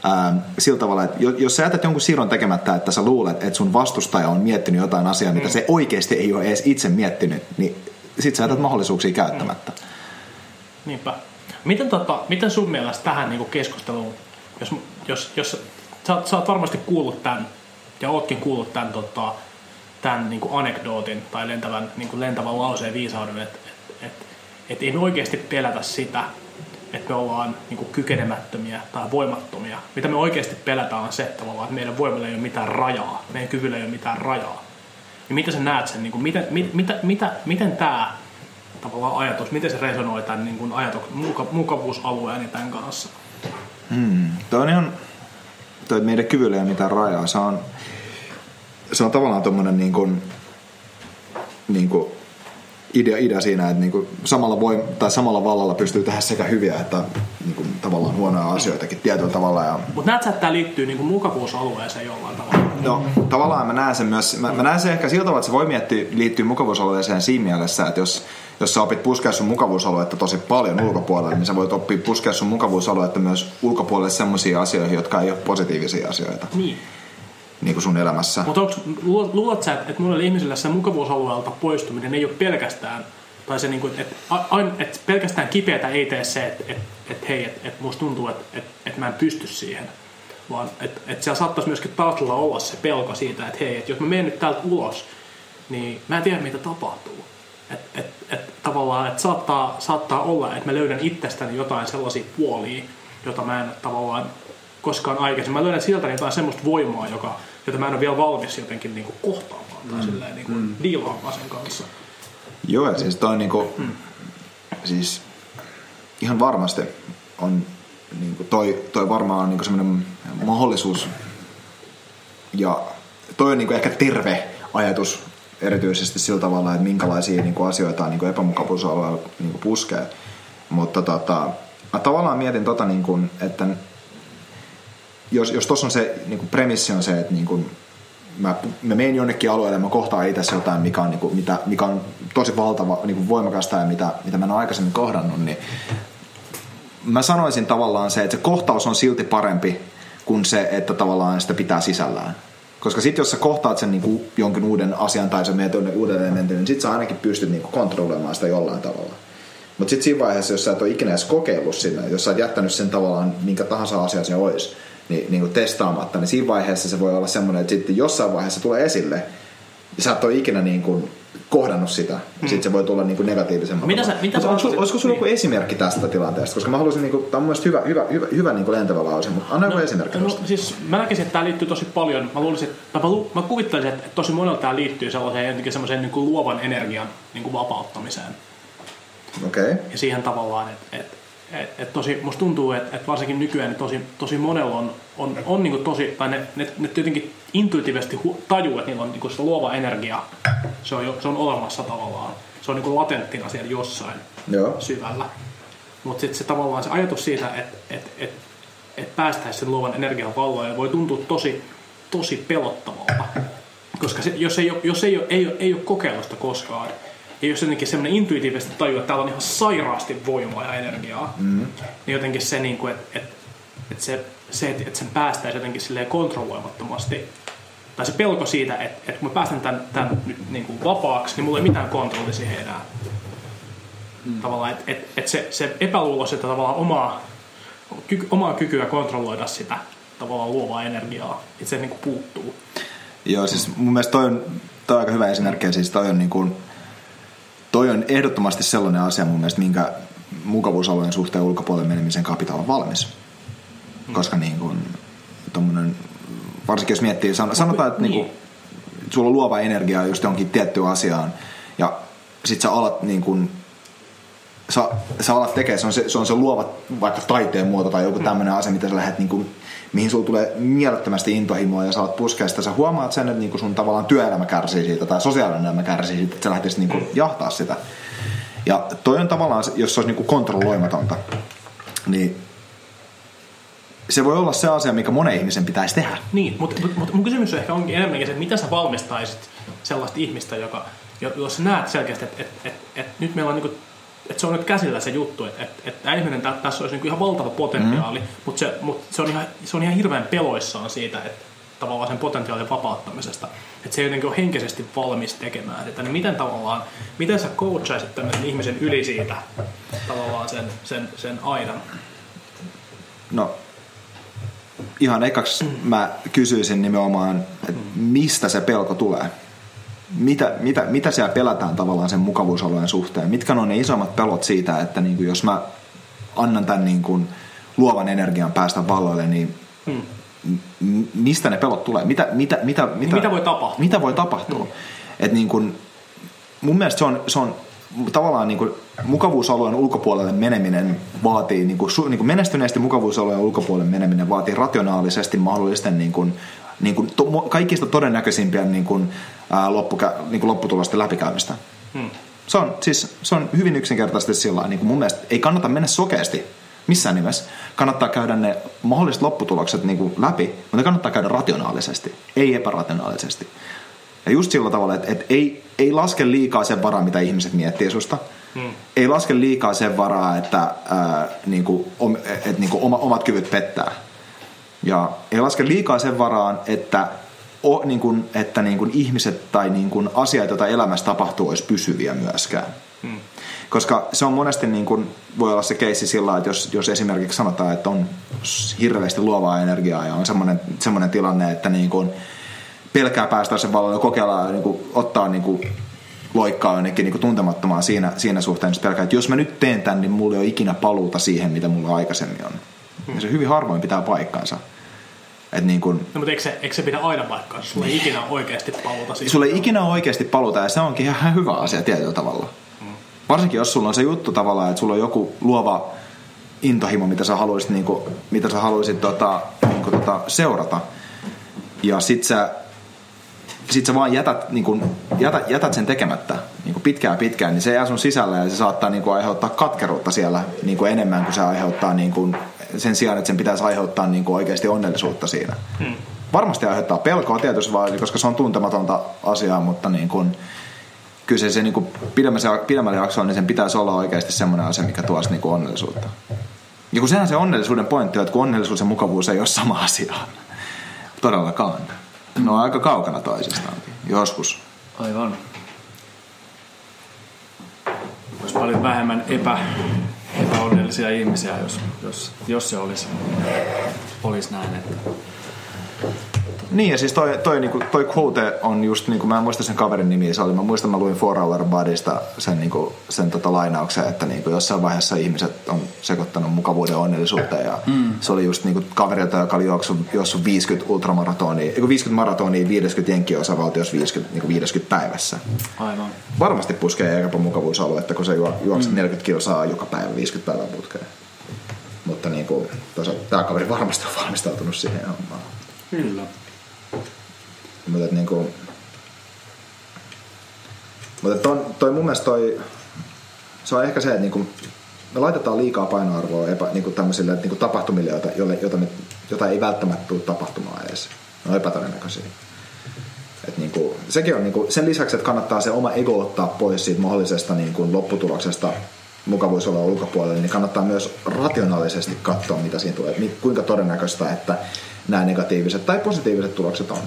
ää, sillä tavalla, että jos sä jätät jonkun siirron tekemättä, että sä luulet, että sun vastustaja on miettinyt jotain asiaa, mitä hmm. se oikeasti ei ole edes itse miettinyt, niin sit sä jätät hmm. mahdollisuuksia käyttämättä. Hmm. Niinpä. Miten, tota, miten sun mielestä tähän niin keskusteluun, jos, jos, jos sä, sä oot varmasti kuullut tämän, ja ootkin kuullut tämän tota, tämän niin kuin anekdootin tai lentävän, niin kuin lentävän lauseen viisauden, että et, et, et ei oikeasti pelätä sitä, että me ollaan niin kuin kykenemättömiä tai voimattomia. Mitä me oikeasti pelätään on se, että, että meidän voimalla ei ole mitään rajaa, meidän kyvyllä ei ole mitään rajaa. Niin miten sä näet sen, niin kuin, miten, mit, mitä, mitä, miten tämä tavallaan ajatus, miten se resonoi tämän niin kuin ajatus, muka, mukavuusalueen tämän kanssa? Hmm. Toi on ihan, toi meidän kyvyllä ei ole mitään rajaa. Se on, se on tavallaan tuommoinen niin kuin, niin kuin idea, idea siinä, että niin kuin samalla, voi, tai samalla vallalla pystyy tehdä sekä hyviä että niin kuin, tavallaan huonoja asioitakin tietyllä tavalla. Ja... Mutta näet sä, että tämä liittyy niin kuin mukavuusalueeseen jollain tavalla? No tavallaan mä näen sen myös, mä, mä näen sen ehkä sillä tavalla, että se voi miettiä, liittyy mukavuusalueeseen siinä mielessä, että jos, jos sä opit puskea sun mukavuusaluetta tosi paljon ulkopuolelle, niin sä voit oppia puskea sun mukavuusaluetta myös ulkopuolelle sellaisiin asioihin, jotka ei ole positiivisia asioita. Niin niin kuin sun elämässä. Mutta luulet sä, että monelle ihmiselle se mukavuusalueelta poistuminen ei ole pelkästään, tai se, niin kuin, että, että pelkästään kipeätä ei tee se, että, että, että hei, että, että musta tuntuu, että, että, että mä en pysty siihen, vaan että, että siellä saattaisi myöskin taustalla olla se pelko siitä, että hei, että jos mä menen nyt täältä ulos, niin mä en tiedä mitä tapahtuu. Että et, et, tavallaan, että saattaa, saattaa olla, että mä löydän itsestäni jotain sellaisia puolia, jota mä en tavallaan koskaan aikaisemmin. Mä löydän sieltä jotain semmoista voimaa, joka, jota mä en ole vielä valmis jotenkin niin kuin kohtaamaan tai mm. silleen niin kuin mm. diilaamaan sen kanssa. Joo, ja siis toi niin kuin, mm. siis ihan varmasti on niin kuin toi, toi varmaan on niin semmoinen mahdollisuus ja toi on niin kuin ehkä terve ajatus erityisesti sillä tavalla, että minkälaisia niin kuin asioita niin kuin epämukavuusalueella niin kuin puskee. Mutta tota, mä tavallaan mietin tota, niin kuin, että jos, jos tuossa on se niin kuin premissi on se, että niin kuin, mä, mä menen jonnekin alueelle ja mä kohtaan itse jotain, mikä on, niin kuin, mitä, mikä on tosi valtava, niin kuin voimakasta ja mitä, mitä mä en ole aikaisemmin kohdannut, niin mä sanoisin tavallaan se, että se kohtaus on silti parempi kuin se, että tavallaan sitä pitää sisällään. Koska sitten jos sä kohtaat sen niin kuin jonkin uuden asian tai sä menet uuden elementin, niin sit sä ainakin pystyt niin kuin kontrolloimaan sitä jollain tavalla. Mutta sitten siinä vaiheessa, jos sä et ole ikinä edes kokeillut sinne, jos sä oot jättänyt sen tavallaan minkä tahansa asia se olisi, niin, niin kuin testaamatta, niin siinä vaiheessa se voi olla semmoinen, että sitten jossain vaiheessa tulee esille, ja sä et ole ikinä niin kuin kohdannut sitä, hmm. sitten se voi tulla niin kuin negatiivisemmin. Mitä sä, mitä sä olisiko, olisiko sulla niin. joku esimerkki tästä tilanteesta? Koska mä haluaisin, niin kuin, tämä on mun hyvä, hyvä, hyvä, hyvä niin kuin lentävä lause, mutta anna no, joku esimerkki. No, siis mä näkisin, että tämä liittyy tosi paljon. Mä, luulisin, että, mä, lu, mä kuvittelisin, että tosi monella tämä liittyy sellaiseen jotenkin semmoiseen niin kuin luovan energian niin kuin vapauttamiseen. Okei. Okay. Ja siihen tavallaan, että, että et, et tosi, musta tuntuu, että et varsinkin nykyään niin tosi, tosi monella on, on, on niin tosi, tai ne, ne, ne jotenkin intuitiivisesti hu, tajuu, että niillä on niin sitä luova energia, se on, se on olemassa tavallaan. Se on niin latenttina siellä jossain Joo. syvällä. Mutta sitten se tavallaan se ajatus siitä, että et, et, et päästäisiin sen luovan energian valloille voi tuntua tosi, tosi pelottavalta. Koska se, jos, ei ole, jos ei ole, ei ole, ei ole kokeilusta koskaan, ja jos jotenkin semmoinen intuitiivisesti tajuu, että täällä on ihan sairaasti voimaa ja energiaa, mm. niin jotenkin se, niin kuin, että, että, että se, se, että sen päästäisiin jotenkin silleen kontrolloimattomasti, tai se pelko siitä, että, että kun mä päästän tämän, tämän nyt niin kuin vapaaksi, niin mulla ei mitään kontrolli siihen enää. Mm. Tavallaan, että, että, että se, se epäluulo sitä tavallaan omaa, ky, omaa kykyä kontrolloida sitä tavallaan luovaa energiaa, että se niin kuin puuttuu. Joo, siis mun mielestä toi on, toi on aika hyvä esimerkki, siis toi on niin kuin, toi on ehdottomasti sellainen asia mun mielestä, minkä mukavuusalueen suhteen ulkopuolelle menemisen kapita on valmis. Koska niin kuin, tommonen, varsinkin jos miettii, sanotaan, että niin. Niin kuin, sulla on luova energia just johonkin tiettyyn asiaan, ja sit sä alat niin kuin, sä, sä alat tekemään, se on se, se on se luova vaikka taiteen muoto tai joku mm. tämmöinen asia, mitä sä lähdet niin kuin, mihin sulla tulee mielettömästi intohimoa ja sä alat puskea sitä, sä huomaat sen, että niinku sun tavallaan työelämä kärsii siitä tai sosiaalinen elämä kärsii siitä, että sä lähtisit niinku jahtaa sitä. Ja toi on tavallaan, jos se olisi niinku kontrolloimatonta, niin se voi olla se asia, mikä monen ihmisen pitäisi tehdä. Niin, mutta, mutta mun kysymys on ehkä onkin enemmänkin se, että mitä sä valmistaisit sellaista ihmistä, joka, jos sä näet selkeästi, että, että, että, että nyt meillä on niin että se on nyt käsillä se juttu, että, että, että ihminen tässä olisi niin ihan valtava potentiaali, mm. mutta, se, mutta se, on ihan, se on ihan hirveän peloissaan siitä, että tavallaan sen potentiaalin vapauttamisesta. Että se ei jotenkin ole henkisesti valmis tekemään sitä. Niin miten tavallaan, miten sä coachaisit tämmöisen ihmisen yli siitä tavallaan sen, sen, sen aidan? No, ihan ekaksi mä kysyisin nimenomaan, että mistä se pelko tulee mitä, mitä, mitä siellä pelätään tavallaan sen mukavuusalueen suhteen? Mitkä on ne isommat pelot siitä, että niin kuin jos mä annan tämän niin kuin luovan energian päästä valloille, niin hmm. mistä ne pelot tulee? Mitä, mitä, mitä, mitä, mitä voi tapahtua? Mitä voi tapahtua? Hmm. Et niin kuin, mun mielestä se on, se on tavallaan niin kuin mukavuusalueen ulkopuolelle meneminen vaatii, niin kuin, niin kuin menestyneesti mukavuusalueen ulkopuolelle meneminen vaatii rationaalisesti mahdollisten niin kuin, niin kuin, to, kaikista todennäköisimpiä niin kuin, ää, loppukä, niin kuin lopputulosten läpikäymistä. Hmm. Se, on, siis, se on hyvin yksinkertaisesti sillä niin kuin mun mielestä ei kannata mennä sokeasti missään nimessä. Kannattaa käydä ne mahdolliset lopputulokset niin kuin läpi, mutta kannattaa käydä rationaalisesti, ei epärationaalisesti. Ja just sillä tavalla, että, että ei, ei laske liikaa sen varaa, mitä ihmiset miettii susta. Hmm. Ei laske liikaa sen varaa, että, ää, niin kuin, että niin kuin oma, omat kyvyt pettää ja ei laske liikaa sen varaan, että, o, niin kuin, että niin kuin ihmiset tai niin kuin asiat, joita elämässä tapahtuu, olisi pysyviä myöskään. Hmm. Koska se on monesti, niin kuin, voi olla se keissi sillä että jos, jos esimerkiksi sanotaan, että on hirveästi luovaa energiaa ja on semmoinen, semmoinen tilanne, että niin kuin pelkää päästä sen valolle ja kokeilla niin kuin, ottaa niin kuin, loikkaa jonnekin niin tuntemattomaan siinä, siinä suhteen, että pelkää, että jos mä nyt teen tämän, niin mulla ei ole ikinä paluuta siihen, mitä mulla aikaisemmin on. Hmm. Ja se hyvin harvoin pitää paikkansa. Et niin kun, no, mutta eikö se, eikö se pidä aina paikkaa? Sulla ei ikinä oikeasti paluta siihen. Sulla ei ikinä oikeasti paluta ja se onkin ihan hyvä asia tietyllä tavalla. Mm. Varsinkin jos sulla on se juttu tavallaan, että sulla on joku luova intohimo, mitä sä haluaisit, niin kuin, mitä sä haluaisit tota, niin kuin, tota, seurata. Ja sit sä, sit sä vaan jätät, niin kuin, jätät, jätät sen tekemättä niin kuin pitkään pitkään, niin se jää sun sisällä ja se saattaa niin kuin, aiheuttaa katkeruutta siellä niin kuin enemmän kuin se aiheuttaa niin kuin, sen sijaan, että sen pitäisi aiheuttaa niin kuin oikeasti onnellisuutta siinä. Hmm. Varmasti aiheuttaa pelkoa tietysti vaan, koska se on tuntematonta asiaa, mutta niin kuin, kyllä se, se niin kuin pidemmällä, jaksolla, niin sen pitäisi olla oikeasti semmoinen asia, mikä tuo niin kuin onnellisuutta. Ja kun sehän se onnellisuuden pointti on, että kun onnellisuus ja mukavuus ei ole sama asia. Todellakaan. Ne on aika kaukana toisistaan. Joskus. Aivan. Olisi paljon vähemmän epä, epäonnellisia ihmisiä, jos, jos, jos se olisi, olisi näin. Että niin ja siis toi, toi, niinku, toi quote on just, niinku, mä en muista sen kaverin nimi, se oli, mä muistan mä luin Four Hour Bodysta sen, niinku, sen tota lainauksen, että niinku, jossain vaiheessa ihmiset on sekoittanut mukavuuden onnellisuuteen ja mm. se oli just niinku, kaverilta, joka oli juossut, juossut 50 ultramaratonia, 50 maratonia 50 jenkiosavaltiossa 50, niinku 50 päivässä. Aivan. Varmasti puskee aika mukavuusaluetta, kun se juo, juokset mm. 40 kilsaa joka päivä 50 päivän putkeen. Mutta niinku, tämä kaveri varmasti on valmistautunut siihen hommaan. Kyllä. Mutta et niinku, mutta toi, toi mun mielestä toi, se on ehkä se, että niinku, me laitetaan liikaa painoarvoa epä, niinku tämmöisille niinku tapahtumille, joita, joille, jota, me, jota ei välttämättä tule tapahtumaan edes. Ne on epätodennäköisiä. Et niinku, sekin on niinku, sen lisäksi, että kannattaa se oma ego ottaa pois siitä mahdollisesta niinku, lopputuloksesta mukavuus olla ulkopuolelle, niin kannattaa myös rationaalisesti katsoa, mitä siinä tulee. Kuinka todennäköistä, että nämä negatiiviset tai positiiviset tulokset on.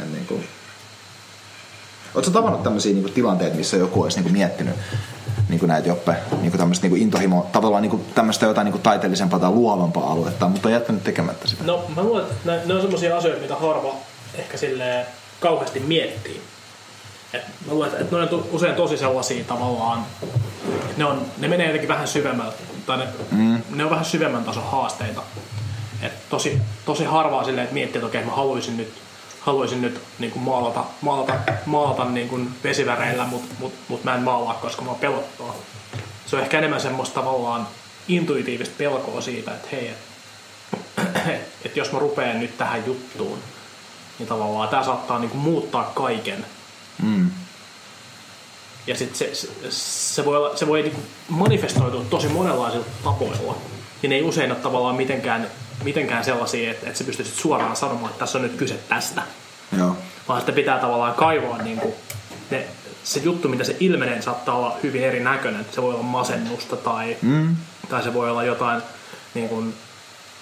Et niin kuin, Oletko tavannut tämmöisiä niin kuin, tilanteita, missä joku olisi niin kuin, miettinyt niin kuin näitä joppe, niin kuin tämmöistä niin kuin intohimo, tavallaan niin kuin, tämmöistä jotain niin kuin, taiteellisempaa tai luovampaa aluetta, mutta on jättänyt tekemättä sitä? No mä luulen, että ne, ne on semmoisia asioita, mitä harva ehkä sille kauheasti miettii. Et mä luulen, että ne on usein tosi sellaisia tavallaan, ne, on, ne menee jotenkin vähän syvemmällä, tai ne, mm. ne on vähän syvemmän tason haasteita. Et tosi, tosi harvaa silleen, että miettii, että okei, mä haluaisin nyt haluaisin nyt niin kuin maalata, maalata, maalata niin kuin vesiväreillä, mutta mut, mut mä en maalaa, koska mä pelottaa. Se on ehkä enemmän semmoista tavallaan intuitiivista pelkoa siitä, että hei, että et jos mä rupean nyt tähän juttuun, niin tavallaan tämä saattaa niin kuin muuttaa kaiken. Mm. Ja sit se, se, se voi, olla, se voi niin kuin manifestoitua tosi monenlaisilla tapoilla. Ja ne ei usein ole tavallaan mitenkään mitenkään sellaisia, että, että sä pystyisit suoraan sanomaan, että tässä on nyt kyse tästä. Joo. Vaan että pitää tavallaan kaivaa niin kuin ne, se juttu, mitä se ilmenee, saattaa olla hyvin erinäköinen. Se voi olla masennusta tai, mm. tai se voi olla jotain niin kuin,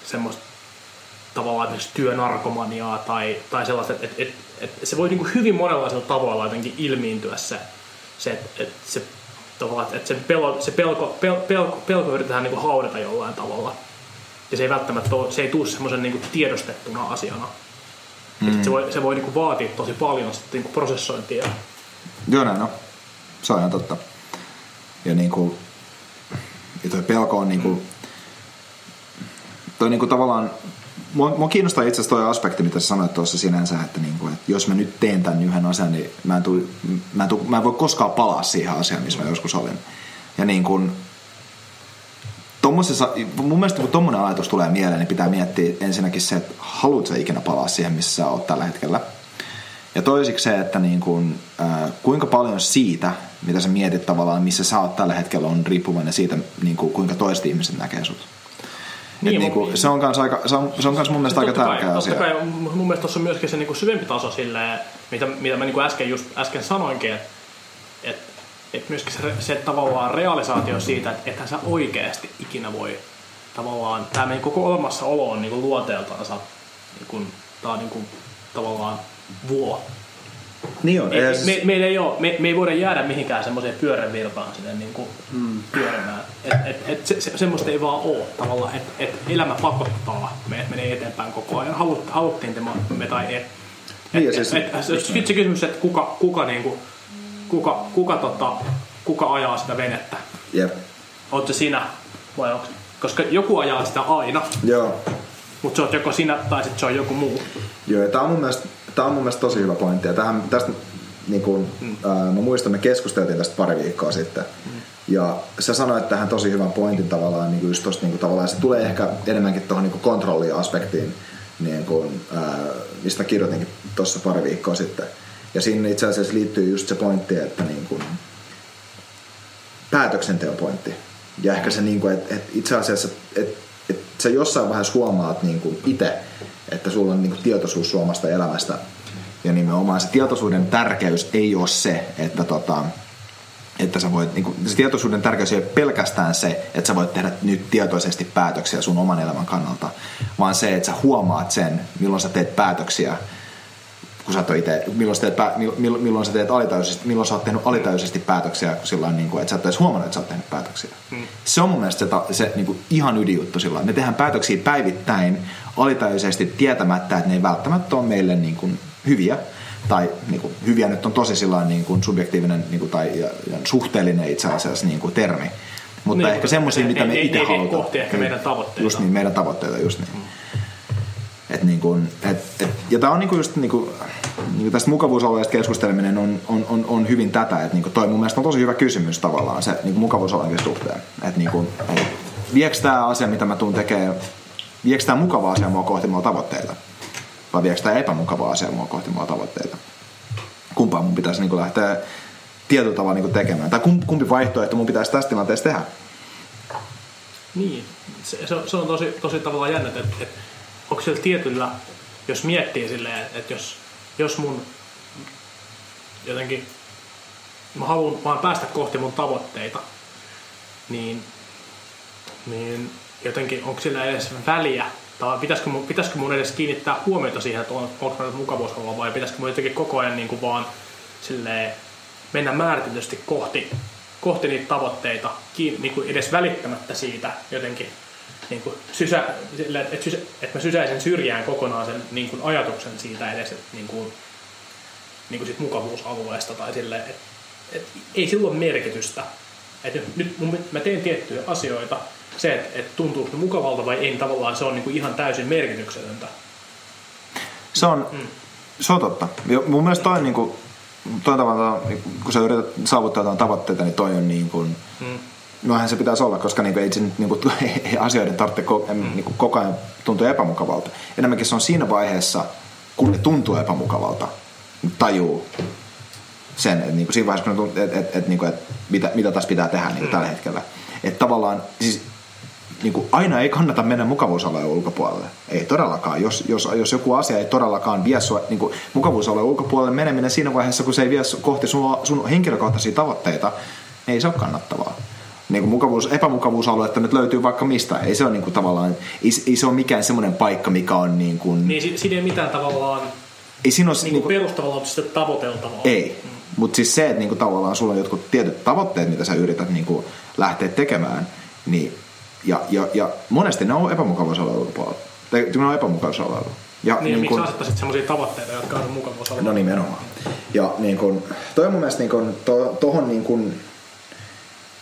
semmoista tavallaan esimerkiksi työnarkomaniaa tai, tai sellaista, että et, et, et se voi niin kuin hyvin monenlaisilla tavoilla jotenkin ilmiintyä se, se että et se tavallaan, että se, pelo, se pelko, pel, pelko, pelko yritetään niin kuin haudata jollain tavalla. Ja se ei välttämättä ole, se ei tule semmoisen niin tiedostettuna asiana. Mm. se voi, se voi niin vaatia tosi paljon sitten niin prosessointia. Joo näin no. Se on ihan totta. Ja niin kuin, ja toi pelko on niin kuin, toi niin kuin tavallaan Mua, mua kiinnostaa itse asiassa toi aspekti, mitä sä sanoit tuossa sinänsä, että, niin kuin, että jos mä nyt teen tämän yhden asian, niin mä en, tuli, mä en, tuli, mä en voi koskaan palaa siihen asiaan, missä mä joskus olin. Ja niin kuin, tommosessa, mun mielestä kun tommonen ajatus tulee mieleen, niin pitää miettiä ensinnäkin se, että haluatko ikänä palaa siihen, missä sä oot tällä hetkellä. Ja toisiksi se, että niin kun, äh, kuinka paljon siitä, mitä sä mietit tavallaan, missä sä oot tällä hetkellä, on riippuvainen siitä, niin kuin, kuinka toiset ihmiset näkee sut. Niin, niin kuin, se on aika, se on, se on kans mun mielestä aika tärkeä kai, asia. Totta kai, mun mielestä tuossa on myöskin se niin kuin syvempi taso silleen, mitä, mitä mä niin kuin äsken, just, äsken sanoinkin, että, että myöskin se, se tavallaan realisaatio siitä, että ethän sä oikeasti ikinä voi tavallaan, tämä meidän koko olemassaolo on niin luonteeltaansa, niin kuin, tää on niin kuin, tavallaan vuo. Niin on. Me, me, me, ei ole, me, me ei voida jäädä mihinkään semmoiseen pyörävirtaan sinne niin kuin hmm. pyörimään. Et, et, et se, se, semmoista ei vaan ole tavallaan, että et elämä pakottaa meidät menee eteenpäin koko ajan. Halut, haluttiin te me tai ei. Niin, et, siis, et, et, et, se kysymys, että kuka, kuka niin kuin, kuka, kuka, tota, kuka ajaa sitä venettä. Jep. Oletko sinä vai onko? Koska joku ajaa sitä aina. Joo. Mutta se on joko sinä tai sitten se on joku muu. Joo, ja tämä on mun mielestä, tää on mun mielestä tosi hyvä pointti. Ja tähän, tästä, niin kun, mm. ää, mä muistan, me keskusteltiin tästä pari viikkoa sitten. Mm. Ja sä sanoit tähän tosi hyvän pointin tavallaan, niin just tosta, niin kuin, tavallaan se tulee ehkä enemmänkin tuohon niin kontrolliaspektiin, niin kuin, ää, mistä kirjoitinkin tuossa pari viikkoa sitten. Ja siinä itse asiassa liittyy just se pointti, että niin kuin päätöksenteon pointti. Ja ehkä se, niin kuin, että, että itse asiassa, että, että sä jossain vaiheessa huomaat niin kuin itse, että sulla on niin kuin tietoisuus suomasta elämästä. Ja nimenomaan se tietoisuuden tärkeys ei ole se, että tota, että sä voit, niin kuin, se tietoisuuden tärkeys ei ole pelkästään se, että sä voit tehdä nyt tietoisesti päätöksiä sun oman elämän kannalta, vaan se, että sä huomaat sen, milloin sä teet päätöksiä, kun sä ite, milloin, sä teet, milloin, milloin sä teet alitajuisesti, milloin sä oot tehnyt alitajuisesti päätöksiä sillä niin kuin, että sä et edes huomannut, että sä oot tehnyt päätöksiä. Hmm. Se on mun mielestä se, se niin kuin ihan ydinjuttu sillä Me tehdään päätöksiä päivittäin alitajuisesti tietämättä, että ne ei välttämättä ole meille niin kuin hyviä, tai niin kuin, hyviä nyt on tosi sillä niin kuin subjektiivinen niin kuin, tai ja, ja suhteellinen itse asiassa niin kuin termi. Mutta niin, ehkä semmoisia, mitä me itse halutaan. kohti ehkä meidän tavoitteita. Just niin, meidän tavoitteita, just niin. Mm. Et niin kuin, et, et, ja tämä on niin kuin just niin kuin, niin tästä mukavuusalueesta keskusteleminen on, on, on, on hyvin tätä, että niin kuin toi mun mielestä on tosi hyvä kysymys tavallaan se niin mukavuusalueen suhteen. Että niin kuin, et, viekö tämä asia, mitä mä tuun tekemään, viekö tämä mukava asia mua kohti mua tavoitteita? vai viekö tämä epämukavaa asiaa mua kohti mua tavoitteita. Kumpaa mun pitäisi niin kuin lähteä tietyllä tavalla niin kuin tekemään. Tai kumpi vaihtoehto mun pitäisi tässä tilanteessa tehdä. Niin, se, se on tosi, tosi tavallaan jännä, että, että onko siellä tietyllä, jos miettii silleen, että jos, jos mun jotenkin mä haluan vaan päästä kohti mun tavoitteita, niin, niin jotenkin onko sillä edes väliä, tai pitäisikö mun, pitäisikö mun edes kiinnittää huomiota siihen, että on, onko mä mukavuusalalla vai pitäisikö mun jotenkin koko ajan niin kuin vaan silleen, mennä määritellysti kohti, kohti niitä tavoitteita, kiin, niin kuin edes välittämättä siitä jotenkin niin kuin sysä, sille, että, sysä, että mä sysäisin syrjään kokonaan sen niin kuin ajatuksen siitä edes että, niin kuin, niin kuin sit mukavuusalueesta tai silleen, että, että ei sillä ole merkitystä. Että nyt mun, mä teen tiettyjä asioita, se, että, että tuntuuko ne mukavalta vai ei, niin tavallaan se on niin kuin ihan täysin merkityksetöntä. Se on, mm. se on totta. Mun mielestä toi, niin kuin, toi tavallaan, kun sä yrität saavuttaa jotain tavoitteita, niin toi on niin kuin, mm. Noinhan se pitäisi olla, koska niin ei, niin kuin, ei asioiden tarvitse koko, mm. niin kuin, koko ajan tuntua epämukavalta. Enemmänkin se on siinä vaiheessa, kun ne tuntuu epämukavalta, tajuu sen, että niin kuin siinä vaiheessa, kun ne että, että, että, niin kuin, että mitä, mitä taas pitää tehdä niin kuin mm. tällä hetkellä. Että tavallaan, siis niin kuin aina ei kannata mennä mukavuusalueen ulkopuolelle. Ei todellakaan. Jos, jos, jos joku asia ei todellakaan vie sua niin kuin mukavuusalueen ulkopuolelle meneminen siinä vaiheessa, kun se ei vie kohti sun, sun henkilökohtaisia tavoitteita, niin ei se ole kannattavaa. Niin kuin mukavuus, epämukavuusaluetta nyt löytyy vaikka mistä. Ei se ole niin kuin tavallaan, ei, ei se ole mikään semmoinen paikka, mikä on niin kuin... Niin siinä ei mitään tavallaan ei siinä ole, niin kuin niin perustavalla tavoiteltavaa. Ei. Mm. Mutta siis se, että niin kuin tavallaan sulla on jotkut tietyt tavoitteet, mitä sä yrität niin kuin lähteä tekemään, niin ja, ja, ja monesti ne on epämukavuusalueella ulkopuolella. Tai ne on epämukavuusalueella. Ja niin, niin miksi kun, asettaisit sellaisia tavoitteita, jotka on mukavuusalueella? No nimenomaan. Ja niin kun, toi on mun mielestä niin kun, to, tohon niin kun,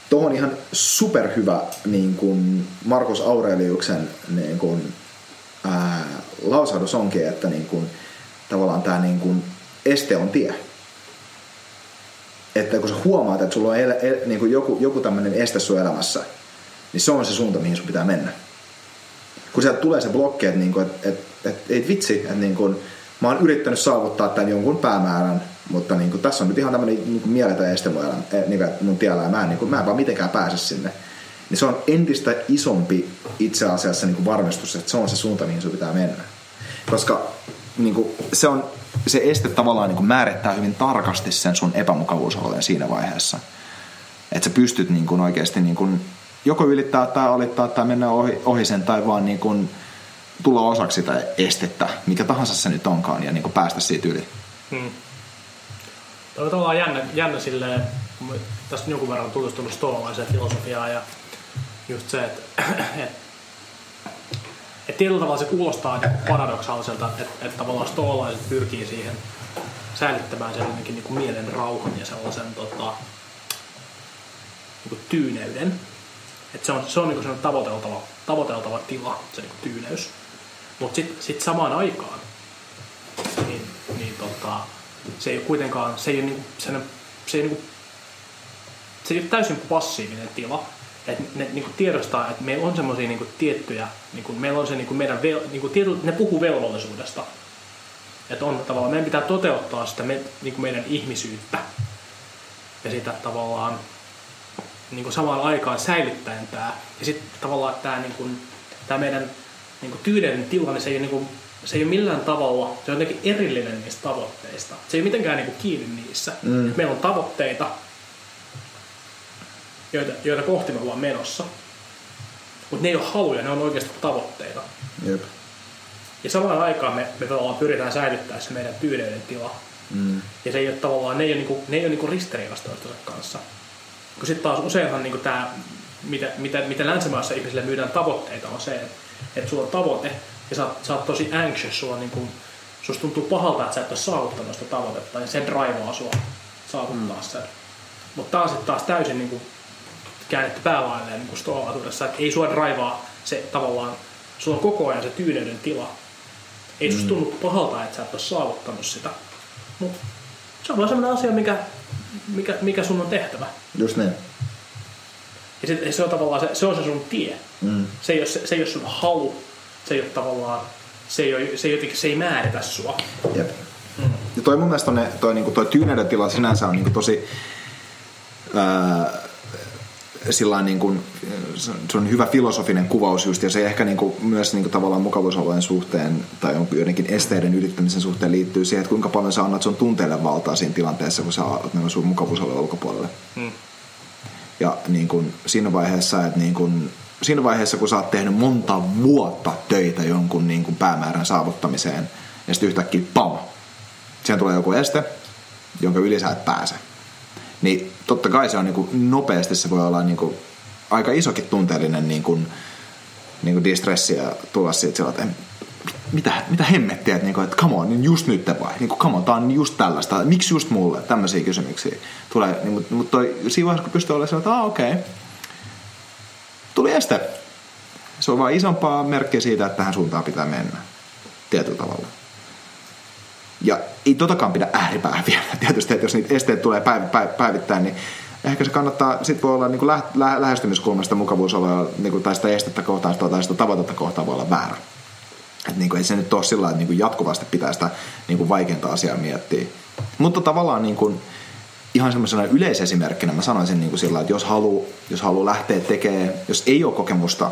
tohon ihan superhyvä niin kun Markus Aureliuksen niin kun, ää, lausahdus onkin, että niin kun, tavallaan tämä niin kun, este on tie. Että kun sä huomaat, että sulla on el, el, niin kuin joku, joku tämmöinen este sun elämässä, niin se on se suunta, mihin sun pitää mennä. Kun sieltä tulee se blokki, että, niinku, että, että, että ei vitsi, että niin kuin, mä oon yrittänyt saavuttaa tämän jonkun päämäärän, mutta niin kuin, tässä on nyt ihan tämmöinen niin kuin mieletön este mun, elämä, eh, niin mun tiellä ja mä en, niin kuin, mä en vaan mitenkään pääse sinne. Niin se on entistä isompi itse asiassa niin kuin varmistus, että se on se suunta, mihin sun pitää mennä. Koska niin kuin, se, on, se este tavallaan niin kuin määrittää hyvin tarkasti sen sun epämukavuusalueen siinä vaiheessa. Että sä pystyt niin kuin oikeasti niin kuin joko ylittää tai alittaa tai mennä ohi, ohi sen tai vaan niin kuin tulla osaksi sitä estettä, mikä tahansa se nyt onkaan, ja niin kuin päästä siitä yli. Hmm. Tämä on tavallaan jännä, jännä silleen, tästä jonkun verran tutustunut stoalaiseen filosofiaan ja just se, että et, et tietyllä tavalla se kuulostaa niin paradoksaaliselta, että et tavallaan stoalaiset pyrkii siihen säilyttämään sen niin kuin mielen rauhan ja sellaisen tota, niin tyyneyden et se on, se on niin tavoiteltava, tavoiteltava tila, se niin tyyneys. Mutta sitten sit samaan aikaan niin, niin tota, se ei ole kuitenkaan, se ei ole, niin, se, se, ei, niin kuin, se ei ole täysin passiivinen tila. Et ne niin kuin tiedostaa, että meillä on semmoisia niin tiettyjä, niin kuin, meillä on se niin kuin meidän, vel, niin kuin tietyt, ne puhuu velvollisuudesta. Että on tavallaan, meidän pitää toteuttaa sitä me, niin kuin meidän ihmisyyttä ja sitä tavallaan niin kuin samaan aikaan säilyttäen tämä. Ja sitten tavallaan tämä, niin kuin, tämä meidän niin kuin tyydellinen tilanne, niin se ei, niin kuin, se ei ole millään tavalla, se on jotenkin erillinen niistä tavoitteista. Se ei ole mitenkään niin kuin kiinni niissä. Mm. Meillä on tavoitteita, joita, joita kohti me ollaan menossa. Mutta ne ei ole haluja, ne on oikeasti tavoitteita. Jep. Ja samaan aikaan me, me tavallaan pyritään säilyttämään se meidän tyyneyden tila. Mm. Ja se ei ole tavallaan, ne ei ole, niinku, ne ei ole niinku ristiriidasta toistensa kanssa. Kun sitten taas useinhan niinku tämä, mitä, mitä, mitä länsimaissa ihmisille myydään tavoitteita, on se, että, että sulla on tavoite ja sä, sä oot tosi anxious, sulla on niinku, susta tuntuu pahalta, että sä et ole saavuttanut sitä tavoitetta ja se draivaa sua saavuttaa mm. sen. Mutta on sitten taas täysin niinku käännetty päälailleen niin stoalaisuudessa, että ei sua draivaa se tavallaan, sulla on koko ajan se tyyneyden tila. Ei susta tunnu pahalta, että sä et ole saavuttanut sitä. Mutta se on vaan sellainen asia, mikä, mikä, mikä sun on tehtävä. Just niin. Ja se, se on tavallaan se, se, on se sun tie. Mm. Se ei, ole, se, se ei ole sun halu. Se ei ole tavallaan, se ei, ole, se ei, jotenkin, se ei määritä sua. Jep. Ja toi mun mielestä on ne, toi, niinku, toi tyyneyden tila sinänsä on niinku tosi sillä niin kuin, se on- hyvä filosofinen kuvaus just, ja se ehkä niin kuin, myös niin kuin, tavallaan mukavuusalueen suhteen tai on jotenkin esteiden ylittämisen suhteen liittyy siihen, että kuinka paljon sä annat sun tunteille valtaa siinä tilanteessa, kun sä oot mennä sun mukavuusalueen ulkopuolelle. Mm. Ja niin kuin, siinä vaiheessa, että niin kuin, siinä vaiheessa, kun sä oot tehnyt monta vuotta töitä jonkun niin kuin päämäärän saavuttamiseen, ja sitten yhtäkkiä pam, siihen tulee joku este, jonka yli sä et pääse. Niin totta kai se on niin kuin, nopeasti se voi olla niin kuin, aika isokin tunteellinen niin kuin, niin kuin distressi ja tulla siitä sillä, että en- mitä, mitä hemmettiä, että, niinku, että come on, niin just nyt vai? Niinku, come on, tää on just tällaista. Miksi just mulle? Tämmöisiä kysymyksiä tulee. Niin, mutta, mutta toi, siinä vaiheessa, kun pystyy olemaan sillä, että okei. Okay. Tuli este. Se on vaan isompaa merkkiä siitä, että tähän suuntaan pitää mennä. Tietyllä tavalla. Ja ei totakaan pidä ääripää vielä. Tietysti, että jos niitä esteet tulee päiv- päiv- päivittäin, niin ehkä se kannattaa, sit voi olla niin kuin lä- lä- lähestymiskulmasta mukavuusoloja, niin kuin, tai sitä estettä kohtaan tai sitä tavoitetta kohtaan voi olla väärä. Et niin kuin, ei se nyt ole sillä että niin kuin jatkuvasti pitää sitä niin kuin vaikeinta asiaa miettiä. Mutta tavallaan niin kuin, ihan semmoisena yleisesimerkkinä mä sanoisin niin kuin sillä että jos haluaa jos haluu lähteä tekemään, jos ei ole kokemusta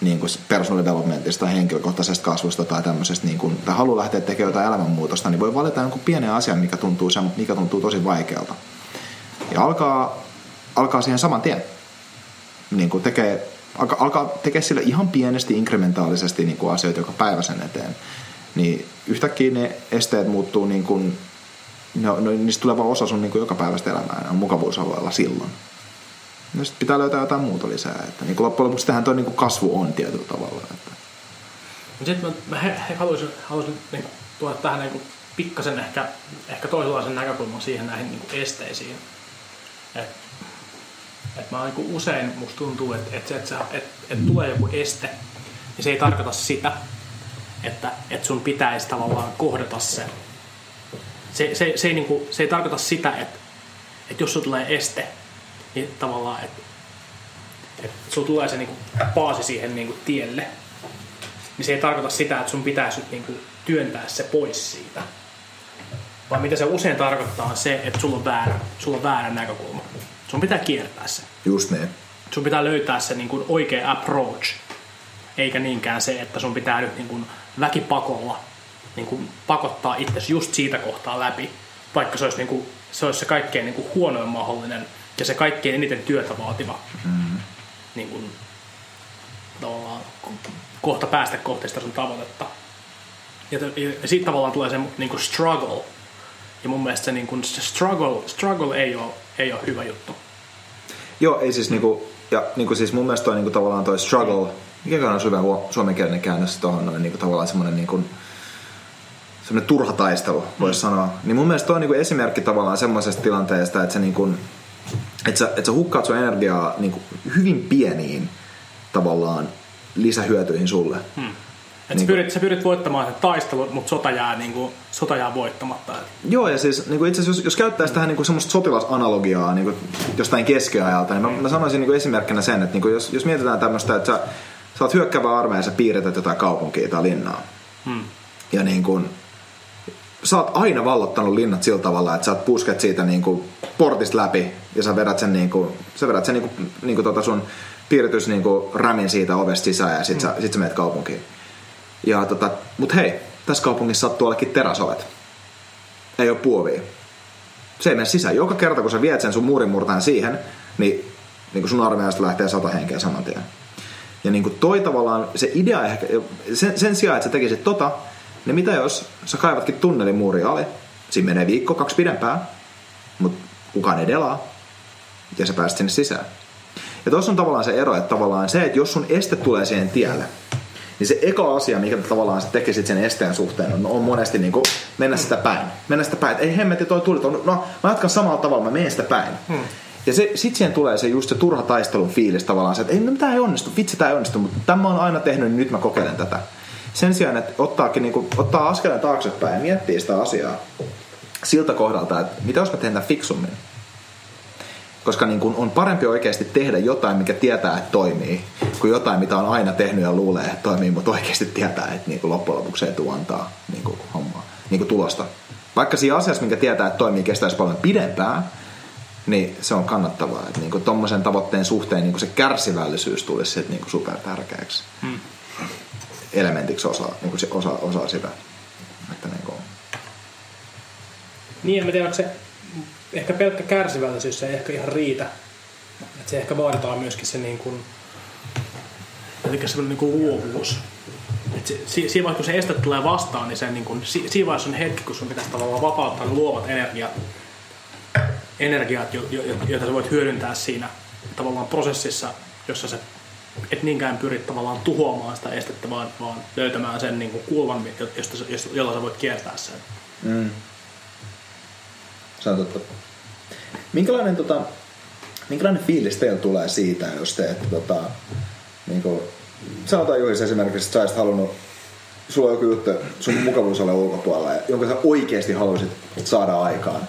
niin kuin personal developmentista, henkilökohtaisesta kasvusta tai tämmöisestä, niin kuin, tai haluaa lähteä tekemään jotain elämänmuutosta, niin voi valita jonkun pienen asian, mikä tuntuu, se- mikä tuntuu tosi vaikealta. Ja alkaa, alkaa siihen saman tien. Niin kuin tekee, alkaa, alkaa tekee sille ihan pienesti, inkrementaalisesti niin kuin asioita joka päivä sen eteen. Niin yhtäkkiä ne esteet muuttuu niin kuin, no, no, niistä tulee vaan osa sun niin kuin joka päivästä elämää. Ne on mukavuusalueella silloin. No sitten pitää löytää jotain muuta lisää. Että niin kuin loppujen lopuksi tähän toi niin kuin kasvu on tietyllä tavalla. Että. Sitten mä, mä he, he haluaisin, haluaisin niin tuoda tähän niin pikkasen ehkä, ehkä toisenlaisen näkökulman siihen näihin niin esteisiin. Et, et mä niin usein musta tuntuu, että et, et, et, et tulee joku este, niin se ei tarkoita sitä, että et sun pitäisi tavallaan kohdata se. Se, se, se, ei, niin kuin, se ei tarkoita sitä, että että jos sulla tulee este, niin tavallaan, että että sulla tulee se niinku paasi siihen niinku tielle, niin se ei tarkoita sitä, että sun pitäisi nyt niinku työntää se pois siitä. Vaan mitä se usein tarkoittaa on se, että sulla on väärä, sulla on väärä näkökulma. Sun pitää kiertää se. Just niin. Sun pitää löytää se niinku oikea approach, eikä niinkään se, että sun pitää nyt niinku väkipakolla niinku pakottaa itsesi just siitä kohtaa läpi, vaikka se olisi, niinku, se, olisi se kaikkein niinku huonoin mahdollinen ja se kaikkein eniten työtä vaativa Mm-hmm. niin kuin, tavallaan kohta päästä kohti sitä sun tavoitetta. Ja, ja, siitä tavallaan tulee se niin kuin struggle. Ja mun mielestä se, niin kuin, se struggle, struggle ei, ole, ei ole hyvä juttu. Joo, ei siis niinku, ja niinku siis mun mielestä toi niinku tavallaan toi struggle, mikä on hyvä huo- suomenkielinen käännös tohon noin niinku tavallaan semmonen niinku, semmonen turha taistelu, voisi mm. sanoa. Niin mun mielestä toi on niinku esimerkki tavallaan semmoisesta tilanteesta, että sä niinku, että sä, että sä hukkaat sun energiaa niinku hyvin pieniin tavallaan lisähyötyihin sulle. Hmm. Et Niin sä, pyrit, sä pyrit voittamaan sen taistelun, mutta sota jää, niin kuin, sota jää voittamatta. Et Joo, ja siis niin itse asiassa jos, jos käyttäisi tähän niin semmoista sotilasanalogiaa niin jostain keskiajalta, niin mä, mä sanoisin niin esimerkkinä sen, että niin jos, jos mietitään tämmöistä, että sä, sä oot hyökkäävä armeija ja sä piirretät jotain kaupunkia tai linnaa. Hmm. Ja niin kuin, sä oot aina vallottanut linnat sillä tavalla, että sä oot pusket siitä kuin portista läpi ja sä vedät sen, niin kuin, sä vedät sen niin kuin, niin kuin tota sun piirretys niin kuin rämin siitä ovesta sisään ja sit, mm. sä, sit sä menet kaupunkiin. Ja tota, mut hei, tässä kaupungissa sattuu olekin teräsovet. Ei ole puovia. Se ei mene sisään. Joka kerta kun sä viet sen sun muurin murtajan siihen, niin Niin sun armeijasta lähtee sata henkeä saman tien. Ja niin kuin toi tavallaan, se idea ehkä, sen, sen sijaan, että sä tekisit tota, niin mitä jos sä kaivatkin tunnelin muuri ali, siinä menee viikko, kaksi pidempään, mutta kukaan ei delaa, ja sä pääset sinne sisään. Ja tuossa on tavallaan se ero, että tavallaan se, että jos sun este tulee siihen tielle, niin se eka asia, mikä tavallaan tekisit sen esteen suhteen, on, on monesti niin kuin mennä sitä päin. Mennä sitä päin, että ei hemmetti toi tuli, no mä jatkan samalla tavalla, mä menen sitä päin. Hmm. Ja se, sit siihen tulee se just se turha taistelun fiilis tavallaan, se, että ei, no, tämä ei onnistu, vitsi tämä ei onnistu, mutta tämä on aina tehnyt, niin nyt mä kokeilen tätä. Sen sijaan, että ottaakin, niin kuin, ottaa askeleen taaksepäin ja miettii sitä asiaa siltä kohdalta, että mitä jos mä teen fiksummin. Koska niin kuin on parempi oikeasti tehdä jotain, mikä tietää, että toimii, kuin jotain, mitä on aina tehnyt ja luulee, että toimii, mutta oikeasti tietää, että niin kuin loppujen lopuksi ei tule antaa niin kuin hommaa, niin kuin tulosta. Vaikka siinä asiassa, mikä tietää, että toimii, kestäisi paljon pidempään, niin se on kannattavaa. Että niin tuommoisen tavoitteen suhteen niin se kärsivällisyys tulisi niin super tärkeäksi hmm. Elementiksi osa, niin se osa, osa sitä. Että niin, kuin... niin en tiedä, se ehkä pelkkä kärsivällisyys ei ehkä ihan riitä. Että se ehkä vaaditaan myöskin se niin kuin, eli semmoinen niin kuin luovuus. Et se, siinä vaiheessa, kun se este tulee vastaan, niin, se, niin kuin, siinä vaiheessa on hetki, kun sun pitäisi tavallaan vapauttaa ne luovat energiat energiat, joita sä voit hyödyntää siinä tavallaan prosessissa, jossa sä et niinkään pyri tavallaan tuhoamaan sitä estettä, vaan, vaan löytämään sen niin kuin kulman, josta, jolla sä voit kiertää sen. Mm. Se on totta. Minkälainen, tota, minkälainen fiilis teillä tulee siitä, jos te, että tota, niin kuin, sanotaan Juhis esimerkiksi, että sä olisit halunnut sulla on joku juttu sun mukavuusalueen ulkopuolella, jonka sä oikeasti haluaisit saada aikaan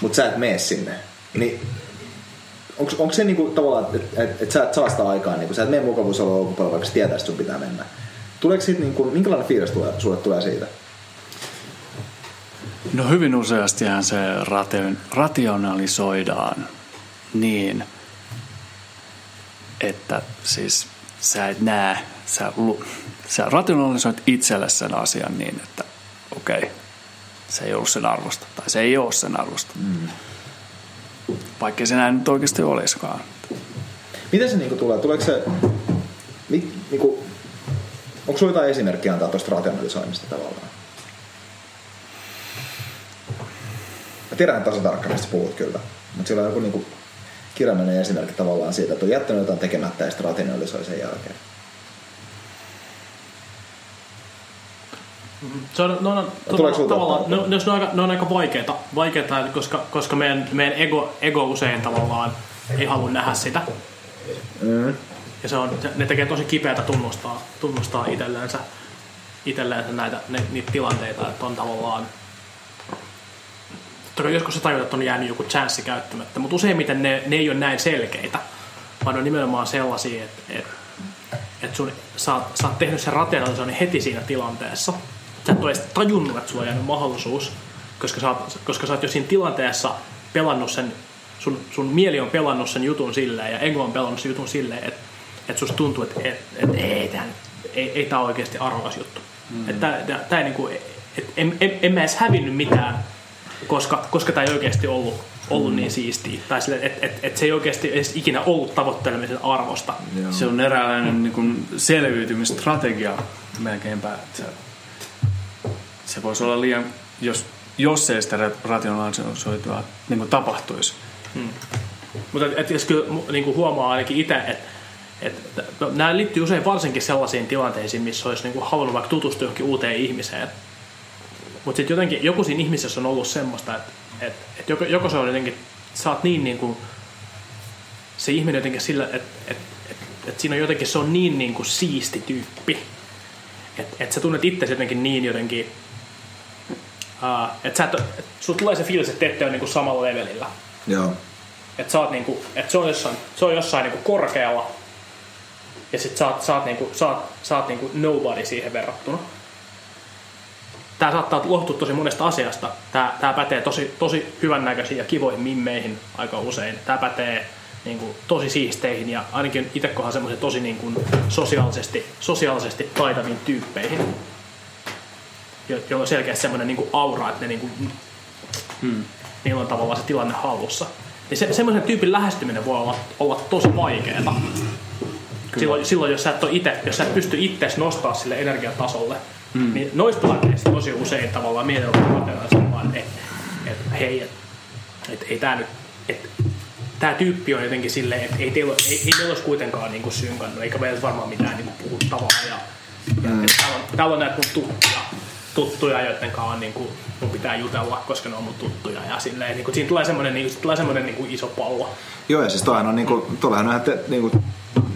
mutta sä et mene sinne. Niin onko se niinku tavallaan, että et, et sä et saa sitä aikaa, niinku, sä et mene mukavuusalueen ulkopuolella, vaikka tietää, että sun pitää mennä. Tuleeko siitä, niinku, minkälainen fiilis tulee, sulle tulee siitä? No hyvin useastihan se rationalisoidaan niin, että siis sä et näe, sä, sä rationalisoit itselle sen asian niin, että okei, okay, se ei ollut sen arvosta, tai se ei ole sen arvosta. Mm. Vaikka se näin nyt oikeasti olisikaan. Miten se niinku tulee? Tuleeko se, niinku, onko sinulla jotain esimerkkiä antaa tuosta rationalisoinnista tavallaan? Mä tiedän tasan tarkkaan, mistä puhut kyllä. Mutta sillä on joku niinku kirjallinen esimerkki tavallaan siitä, että on jättänyt jotain tekemättä ja sitten rationalisoi sen jälkeen. Se on, no, no, to, tavallaan, no, ne, on aika, ne on aika vaikeita, vaikeita koska, koska meidän, meidän ego, ego usein tavallaan ei halua nähdä sitä. Mm. Ja se on, ne tekee tosi kipeätä tunnustaa, tunnustaa itselleensä, itselleensä näitä, ne, niitä tilanteita, että on tavallaan Toki joskus se tajut, että on jäänyt joku chanssi käyttämättä, mutta useimmiten ne, ne ei ole näin selkeitä, vaan ne on nimenomaan sellaisia, että, että, että sun, sä, sä oot tehnyt sen rationalisoinnin heti siinä tilanteessa – sä et ole edes tajunnut, että sulla on jäänyt mahdollisuus, koska sä, oot, koska sä oot jo siinä tilanteessa pelannut sen, sun, sun mieli on pelannut sen jutun silleen ja ego on pelannut sen jutun silleen, että, että susta tuntuu, että, että, että ei, tämän, ei, ei tämä ole oikeasti arvokas juttu. Mm. Että tää, tää, ei niinku, et, en, en, en mä edes hävinnyt mitään, koska, koska tämä ei oikeasti ollut, ollut mm. niin siistiä. Tai sille, että et, et se ei oikeasti edes ikinä ollut tavoittelemisen arvosta. Joo. Se on eräänlainen niin selviytymistrategia melkeinpä. Että se voisi olla liian, jos, jos ei sitä rationalisoitua niin kuin tapahtuisi. Hmm. Mutta et, et, kyllä niin kuin huomaa ainakin itse, että et, no, nämä liittyy usein varsinkin sellaisiin tilanteisiin, missä olisi niin kuin halunnut vaikka tutustua johonkin uuteen ihmiseen. Mutta sitten jotenkin joku siinä ihmisessä on ollut semmoista, että et, et joko, joko se on jotenkin, oot niin, niin kuin, se ihminen jotenkin sillä, että et, et, et siinä on jotenkin, se on niin, niin kuin siisti tyyppi. Että et sä tunnet itse jotenkin niin jotenkin Uh, että sä et, et, sulla tulee se fiilis, että te ette ole niinku samalla levelillä. Joo. Että sä oot niinku, et se on jossain, se on jossain niinku korkealla. Ja sit sä oot, sä oot, niinku, sä oot, sä oot niinku nobody siihen verrattuna. Tää saattaa lohtua tosi monesta asiasta. Tää, tää pätee tosi, tosi hyvännäköisiin ja kivoihin mimmeihin aika usein. Tää pätee niin kuin, tosi siisteihin ja ainakin itse kohan semmoisen tosi niin kuin, sosiaalisesti, sosiaalisesti taitaviin tyyppeihin joilla on selkeästi semmoinen niin aura, että ne niin kuin, hmm. niillä on tavallaan se tilanne hallussa. niin se, semmoisen tyypin lähestyminen voi olla, olla tosi vaikeaa. Silloin, silloin, jos sä et, ite, jos sä et pysty itseäsi nostaa sille energiatasolle, mm. niin noissa tilanteissa tosi usein tavallaan mielellä että et, et, hei, et, et, ei tää nyt, et, tämä tyyppi on jotenkin silleen, että ei teillä, ei, ei teillä olisi kuitenkaan niinku synkannut, eikä meillä varmaan mitään niinku puhuttavaa. Ja, ja mm. täällä, on, täällä on näitä mun tuttuja, tuttuja joiden kanssa niinku, mun pitää jutella, koska ne on mun tuttuja. Ja silleen, niinku, siinä tulee semmoinen, niinku, tulee semmoinen niinku iso pallo. Joo, ja siis toihan on, niinku, tuollahan on ihan niinku,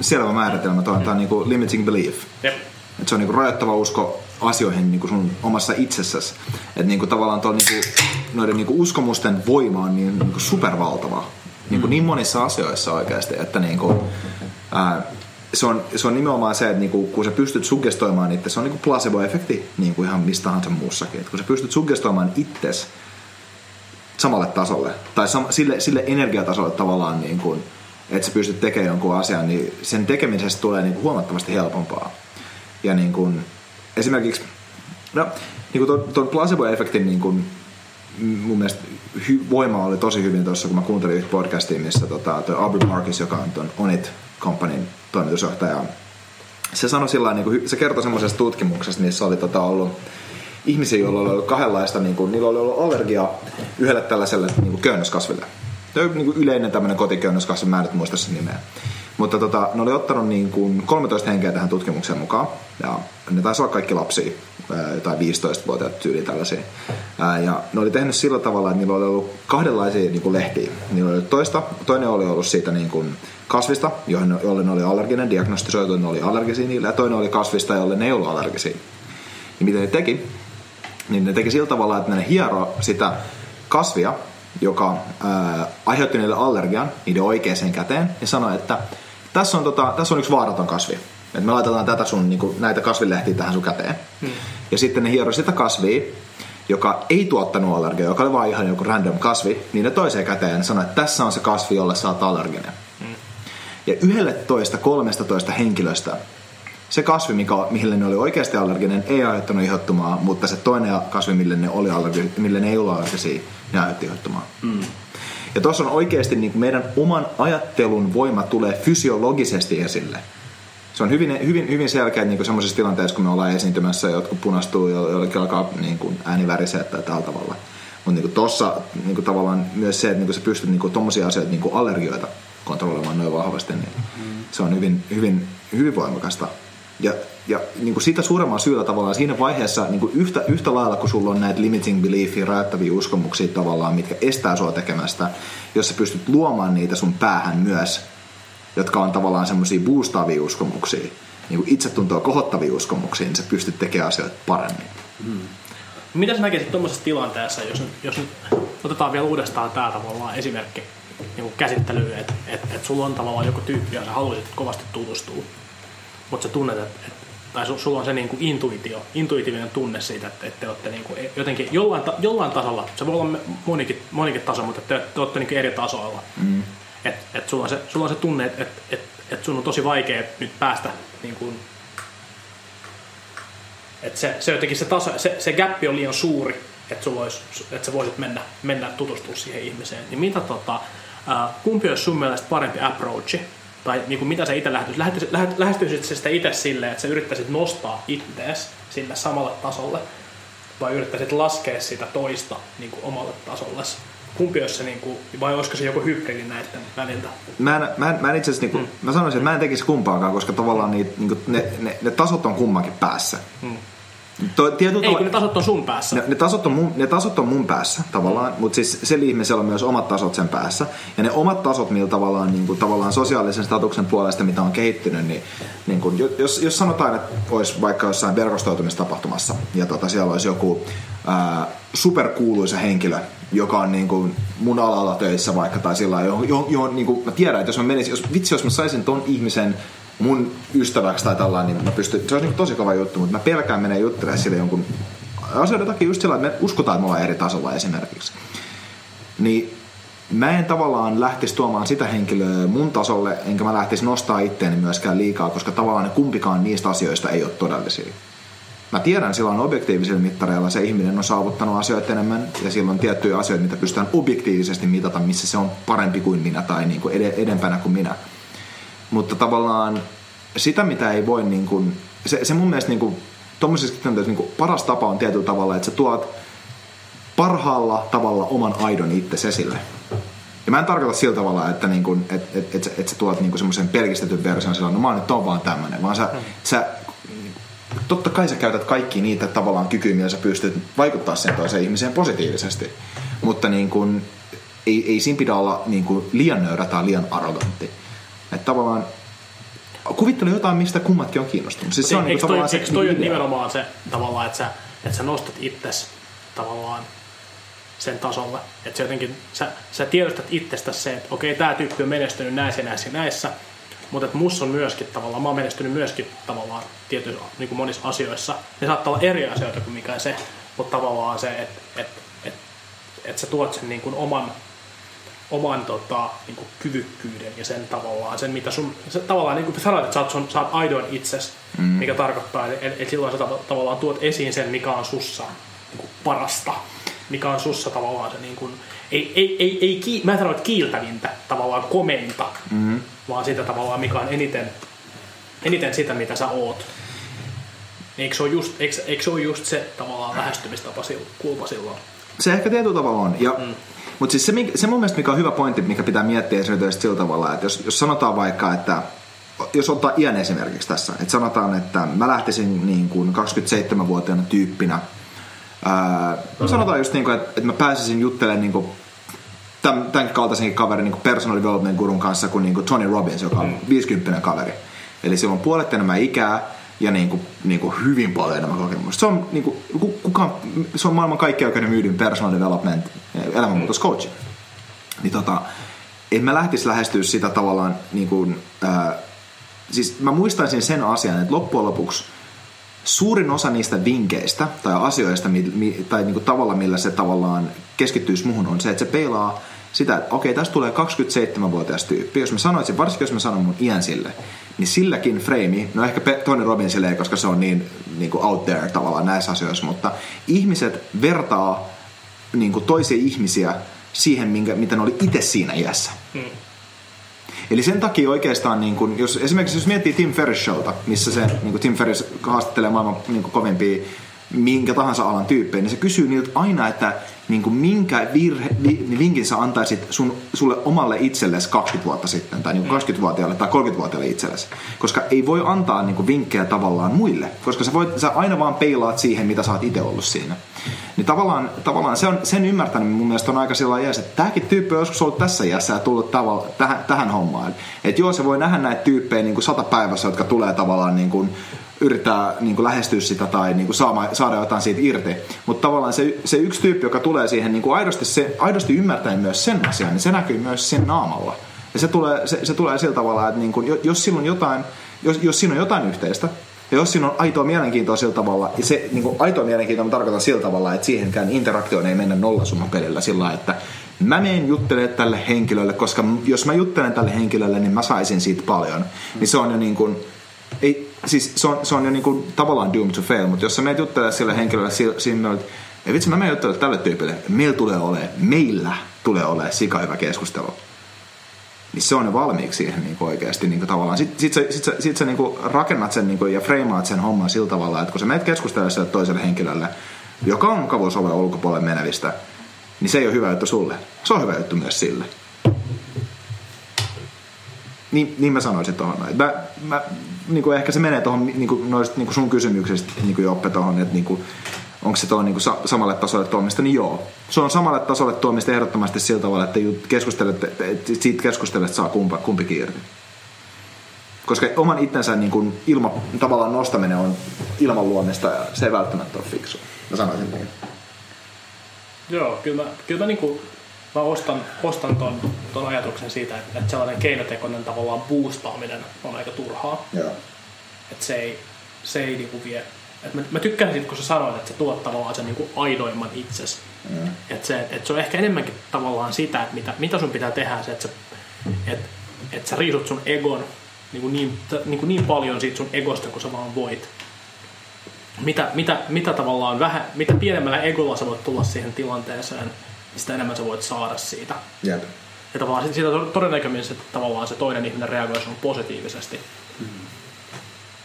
selvä määritelmä, toi, mm. tämä on niinku limiting belief. Yep. Et se on niinku rajoittava usko asioihin niinku sun omassa itsessäsi. Että niinku, tavallaan tuo, niinku, noiden niinku, uskomusten voima on niin, niinku, supervaltava niin, kuin niin monissa asioissa oikeasti, että niin kuin, ää, se, on, se on nimenomaan se, että niin kuin, kun sä pystyt suggestoimaan itse, se on niin kuin placebo-efekti niin kuin ihan mistä tahansa muussakin. Että kun sä pystyt suggestoimaan itsesi samalle tasolle, tai sam, sille, sille energiatasolle tavallaan, niin kuin, että sä pystyt tekemään jonkun asian, niin sen tekemisestä tulee niin kuin huomattavasti helpompaa. Ja niin kuin, esimerkiksi, no, niin kuin tuon placebo-efektin niin kuin, mun mielestä hy- voima oli tosi hyvin tuossa, kun mä kuuntelin yhtä podcastia, missä tota, toi Aubrey Marcus, joka on tuon Onit Companyn toimitusjohtaja, se sanoi sillä niin kuin, se kertoi semmoisesta tutkimuksesta, missä oli tota, ollut ihmisiä, joilla oli ollut kahdenlaista, niin kuin, niillä oli ollut allergia yhdelle tällaiselle niin kuin köynnöskasville. Tämä on niin yleinen tämmöinen kotiköynnöskasvi, mä en nyt muista sen nimeä. Mutta tota, ne oli ottanut niin kuin 13 henkeä tähän tutkimukseen mukaan. Ja ne taisi olla kaikki lapsia, tai 15-vuotiaat tyyli tällaisia. Ja ne oli tehnyt sillä tavalla, että niillä oli ollut kahdenlaisia niin kuin lehtiä. Niillä oli toista, toinen oli ollut siitä niin kuin kasvista, jolle ne oli allerginen, diagnostisoitu, ne oli allergisia niille, ja toinen oli kasvista, jolle ne ei ollut allergisia. Ja mitä ne teki? Niin ne teki sillä tavalla, että ne hiero sitä kasvia, joka ää, aiheutti niille allergian niiden oikeaan käteen, ja sanoi, että tässä on, tota, tässä on yksi vaaraton kasvi. Et me laitetaan tätä sun, niin kuin, näitä kasvilehtiä tähän sun käteen. Hmm. Ja sitten ne hieroi sitä kasvia, joka ei tuottanut allergiaa, joka oli vain ihan joku random kasvi, niin ne toiseen käteen sanoi, että tässä on se kasvi, jolle sä oot allerginen. Ja 11 13 henkilöstä se kasvi, mikä, mille ne oli oikeasti allerginen, ei aiheuttanut ihottumaa, mutta se toinen kasvi, mille ne, oli allergi, mille ne ei ollut allergisia, ne aiheutti ihottumaa. Mm. Ja tuossa on oikeasti niin kuin meidän oman ajattelun voima tulee fysiologisesti esille. Se on hyvin, hyvin, hyvin selkeä niin semmoisessa tilanteessa, kun me ollaan esiintymässä jotkut punastuu, joillekin alkaa niin kuin ääni värisee tai tällä tavalla. Mutta niin tuossa niin tavallaan myös se, että niin sä pystyt niin tuommoisia asioita, niin allergioita kontrolloimaan noin vahvasti, niin mm. se on hyvin, hyvin, hyvin voimakasta. Ja, ja niin kuin sitä suuremman syyllä tavallaan siinä vaiheessa niin kuin yhtä, yhtä lailla, kun sulla on näitä limiting beliefia, rajoittavia uskomuksia tavallaan, mitkä estää sua tekemästä, jos sä pystyt luomaan niitä sun päähän myös, jotka on tavallaan semmoisia boostavia uskomuksia, niin kuin itsetuntoa kohottavia uskomuksia, niin sä pystyt tekemään asioita paremmin. Hmm. Mitä sä näkisit tuommoisessa tilanteessa, jos, jos nyt otetaan vielä uudestaan tämä tavallaan esimerkki niin käsittelyyn, että et, et sulla on tavallaan joku tyyppi, ja sä haluaisit kovasti tutustua, mutta sä tunnet, että et, tai su, sulla on se niin kuin intuitio, intuitiivinen tunne siitä, että, että te olette niin kuin jotenkin jollain, ta, jollain tasolla, se voi olla monikin, monikin taso, mutta te, te olette niin eri tasoilla. Mm. Että et sulla, on se, sulla on se tunne, että et, et, et sun on tosi vaikea nyt päästä niin kuin, että se, se jotenkin se, taso, se, se gappi on liian suuri, että, sulla olisi, että sä voisit mennä, mennä tutustua siihen ihmiseen. Niin mitä tota, kumpi olisi sun mielestä parempi approachi? Tai niin kuin mitä sä itse lähestyisit? Lähestyisit se sitä itse silleen, että sä yrittäisit nostaa ittees sille samalle tasolle? Vai yrittäisit laskea sitä toista niin kuin omalle tasolle? kumpi olisi se, niin kuin, vai olisiko se joku hybridi näiden väliltä? Mä en, mä en, mä en itse asiassa, niin kuin, hmm. mä sanoisin, että mä en tekisi kumpaakaan, koska tavallaan niitä, niin kuin, ne, ne, ne, tasot on kummankin päässä. Hmm. To, tietyllä Ei, kun ne tasot on sun päässä. Ne, ne, tasot, on mun, ne tasot on mun päässä tavallaan, mm. mutta siis se ihmisellä on myös omat tasot sen päässä. Ja ne omat tasot, millä tavallaan, niin kuin, tavallaan sosiaalisen statuksen puolesta, mitä on kehittynyt, niin, niin kuin, jos, jos sanotaan, että olisi vaikka jossain verkostoitumistapahtumassa ja tota, siellä olisi joku ää, superkuuluisa henkilö, joka on niin kuin mun alalla töissä vaikka tai sillä jo, jo, jo niin kuin mä tiedän, että jos mä menisin, jos, vitsi jos mä saisin ton ihmisen mun ystäväksi tai tällainen, niin mä pystyn, se on niin tosi kova juttu, mutta mä pelkään menee juttelemaan sille jonkun asioiden takia just sillä, että me uskotaan, että me ollaan eri tasolla esimerkiksi. Niin mä en tavallaan lähtisi tuomaan sitä henkilöä mun tasolle, enkä mä lähtisi nostaa itteeni myöskään liikaa, koska tavallaan kumpikaan niistä asioista ei ole todellisia. mä tiedän silloin objektiivisilla mittareilla se ihminen on saavuttanut asioita enemmän ja silloin tiettyjä asioita, mitä pystytään objektiivisesti mitata, missä se on parempi kuin minä tai niin kuin edempänä kuin minä. Mutta tavallaan sitä, mitä ei voi, niin kuin, se, se mun mielestä niin kuin, niin kuin, paras tapa on tietyllä tavalla, että sä tuot parhaalla tavalla oman aidon itse esille. Ja mä en tarkoita sillä tavalla, että niin kun, et, et, et, et, et sä tuot niin semmoisen pelkistetyn version sillä no mä nyt on vaan tämmönen, vaan sä, mm. sä totta kai sä käytät kaikki niitä tavallaan kykyjä, millä sä pystyt vaikuttaa sen toiseen ihmiseen positiivisesti. Mutta niin kun, ei, ei siinä pidä olla niin kun liian nöyrä tai liian arrogantti. Että tavallaan kuvittele jotain, mistä kummatkin on kiinnostunut. Siis se on eikö, niin toi, se, eikö toi nimenomaan se tavallaan, että sä, että sä nostat itsesi tavallaan sen tasolle. Että se jotenkin, sä, sä tiedostat itsestäsi se, että okei, tämä tyyppi on menestynyt näissä, näissä, näissä, mutta että mussa on myöskin tavallaan, mä oon menestynyt myöskin tavallaan tietyissä niin kuin monissa asioissa. Ne saattaa olla eri asioita kuin mikä se, mutta tavallaan se, että että että että sä tuot sen niin kuin oman, oman tota, niin kuin kyvykkyyden ja sen tavallaan, sen mitä sun, se, tavallaan niin kuin sanoit, että sä oot, sun, sä oot aidoin itses, mm. mikä tarkoittaa, että, että silloin sä tavallaan tuot esiin sen, mikä on sussa niin kuin parasta mikä on sussa tavallaan se niin kuin, ei, ei, ei, ei ki, mä en sano, että kiiltävintä, tavallaan komenta, mm-hmm. vaan sitä tavallaan, mikä on eniten, eniten sitä, mitä sä oot. Eikö se ole just, eikö, eikö se, ole just se tavallaan lähestymistapa kulpa silloin? Se ehkä tietyllä tavalla on. Ja, mm. Mutta siis se, se mun mielestä mikä on hyvä pointti, mikä pitää miettiä esimerkiksi sillä tavalla, että jos, jos sanotaan vaikka, että jos ottaa iän esimerkiksi tässä, että sanotaan, että mä lähtisin niin kuin 27-vuotiaana tyyppinä Ää, sanotaan just niin kuin, että, että mä pääsisin juttelemaan niin kuin tämän, tämän kaltaisenkin kaverin niin kuin personal development gurun kanssa kuin, niin kuin Tony Robbins, joka on 50 mm. kaveri. Eli sillä on puolet enemmän ikää ja niin kuin, niin kuin hyvin paljon enemmän kokemusta. Se on, niin kuin, kuka, se on maailman kaikkein myydyn personal development elämänmuutoscoach. Niin tota, että mä lähtis lähestyä sitä tavallaan niin kuin, ää, siis mä muistaisin sen asian, että loppujen lopuksi – suurin osa niistä vinkkeistä tai asioista tai niinku tavalla, millä se tavallaan keskittyisi muhun, on se, että se peilaa sitä, että okei, tästä tulee 27-vuotias tyyppi. Jos mä sanoisin, varsinkin jos mä sanon mun iän sille, niin silläkin frame, no ehkä Tony Robbinsille koska se on niin, niin kuin out there tavallaan näissä asioissa, mutta ihmiset vertaa niin kuin toisia ihmisiä siihen, minkä, mitä ne oli itse siinä iässä. Hmm. Eli sen takia oikeastaan, niin kun, jos, esimerkiksi jos miettii Tim Ferriss showta, missä se niin kuin Tim Ferriss haastattelee maailman niin kuin kovimpia minkä tahansa alan tyyppejä, niin se kysyy niiltä aina, että niin kuin minkä virhe, vinkin sä antaisit sun, sulle omalle itsellesi 20 vuotta sitten, tai niin kuin 20-vuotiaalle tai 30-vuotiaalle itsellesi. Koska ei voi antaa niin kuin vinkkejä tavallaan muille, koska sä, voit, sä aina vaan peilaat siihen, mitä sä oot itse ollut siinä. Niin tavallaan, tavallaan se on, sen ymmärtänyt mun mielestä on aika sillä iässä, että tämäkin tyyppi on joskus ollut tässä iässä ja tullut tavalla, tähän, tähän hommaan. Että joo, se voi nähdä näitä tyyppejä niin kuin sata päivässä, jotka tulee tavallaan niin kuin yrittää niin kuin lähestyä sitä tai niin kuin saada, saada jotain siitä irti. Mutta tavallaan se, se yksi tyyppi, joka tulee siihen niin kuin aidosti, se, aidosti ymmärtäen myös sen asian, niin se näkyy myös sen naamalla. Ja se tulee, se, se tulee sillä tavalla, että niin kuin, jos, silloin jotain, jos, jos siinä on jotain yhteistä, ja jos siinä on aitoa mielenkiintoa sillä tavalla, ja se niin kuin aitoa mielenkiintoa mä tarkoitan sillä tavalla, että siihenkään interaktioon ei mennä nollasumman sillä että mä menen juttelemaan tälle henkilölle, koska jos mä juttelen tälle henkilölle, niin mä saisin siitä paljon. Niin se on jo niin kuin, ei, siis se on, se on jo niinku tavallaan doomed to fail, mutta jos sä menet juttelemaan sille henkilölle siinä, että ei vitsi, mä menen juttelemaan tälle tyypille, meillä tulee olemaan, meillä tulee olemaan sika hyvä keskustelu. Niin se on jo valmiiksi siihen niinku oikeasti niinku tavallaan. Sitten sit sä, sit sä, sit sä niinku rakennat sen niinku ja freimaat sen homman sillä tavalla, että kun sä menet keskustelemaan sille toiselle henkilölle, joka on mukavuusoven ulkopuolelle menevistä, niin se ei ole hyvä juttu sulle. Se on hyvä juttu myös sille. Niin, niin mä sanoisin tuohon. Mä, mä, niin kuin ehkä se menee tuohon niin kuin, noista, niin kuin sun kysymyksestä niin kuin Joppe tuohon, että niin kuin, onko se tuo niin kuin samalle tasolle tuomista, niin joo. Se on samalle tasolle tuomista ehdottomasti sillä tavalla, että keskustelet, että siitä keskustelet saa kumpa, kumpikin irti. Koska oman itsensä niin kuin ilma, tavallaan nostaminen on ilman luonnesta ja se ei välttämättä ole fiksu. Mä sanoisin niin. Joo, kyllä mä, kyllä mä niin kuin mä ostan, ostan ton, ton ajatuksen siitä, että, että sellainen keinotekoinen tavallaan boostaaminen on aika turhaa. Joo. Että se ei, se ei niinku vie. Et mä, mä tykkään siitä, kun sä sanoit, että se tuot tavallaan sen niinku aidoimman itses. Mm. Että se, et se on ehkä enemmänkin tavallaan sitä, että mitä, mitä sun pitää tehdä, se, että sä, et, et sä riisut sun egon niin, niin, niin, niin paljon siitä sun egosta, kun sä vaan voit. mitä, mitä, mitä tavallaan vähän, mitä pienemmällä egolla sä voit tulla siihen tilanteeseen, sitä enemmän sä voit saada siitä. Jep. Ja tavallaan sit- siitä todennäköisesti että tavallaan se toinen ihminen reagoi sun positiivisesti.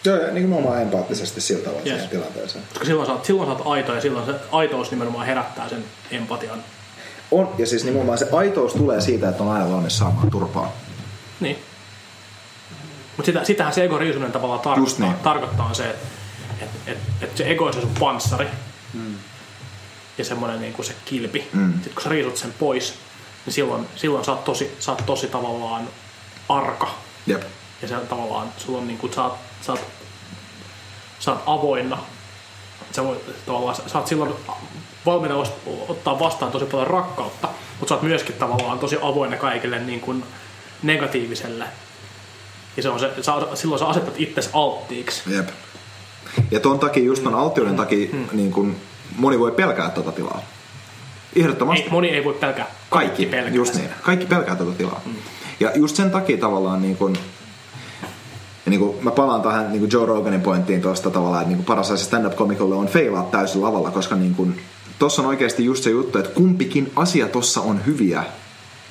Joo, ja nimenomaan empaattisesti sillä tavalla Yes. tilanteeseen. Koska silloin sä, oot, silloin sä oot aito ja silloin se aitous nimenomaan herättää sen empatian. On, ja siis nimenomaan se aitous tulee siitä, että on aina valmis saamaan turpaa. Niin. Mutta sitä, sitähän se egoriisuminen tavallaan Just tarkoittaa, niin. tarkoittaa se, että et, et, et se ego on se sun panssari ja semmoinen niin kuin se kilpi. Mm. Sitten kun sä riisut sen pois, niin silloin, silloin sä, oot tosi, sä oot tosi tavallaan arka. Jep. Ja se tavallaan, sulla on niin kuin, sä, oot, sä, oot, sä oot avoinna. Sä, voit, tavallaan, sä oot silloin valmiina ottaa vastaan tosi paljon rakkautta, mutta sä oot myöskin tavallaan tosi avoinna kaikille niin kuin negatiiviselle. Ja se on se, sä, silloin sä asetat itsesi alttiiksi. Jep. Ja ton takia, just ton alttiuden takia, niin kun moni voi pelkää tota tilaa. Ehdottomasti. Ei, moni ei voi pelkää. Kaikki, pelkää just niin. Kaikki pelkää tätä tilaa. Mm. Ja just sen takia tavallaan niin kun, ja niin kuin mä palaan tähän niin kuin Joe Roganin pointtiin tuosta tavallaan, että niin kuin paras asia stand-up-komikolle on feilaa täysin lavalla, koska niin kuin, tossa on oikeasti just se juttu, että kumpikin asia tossa on hyviä.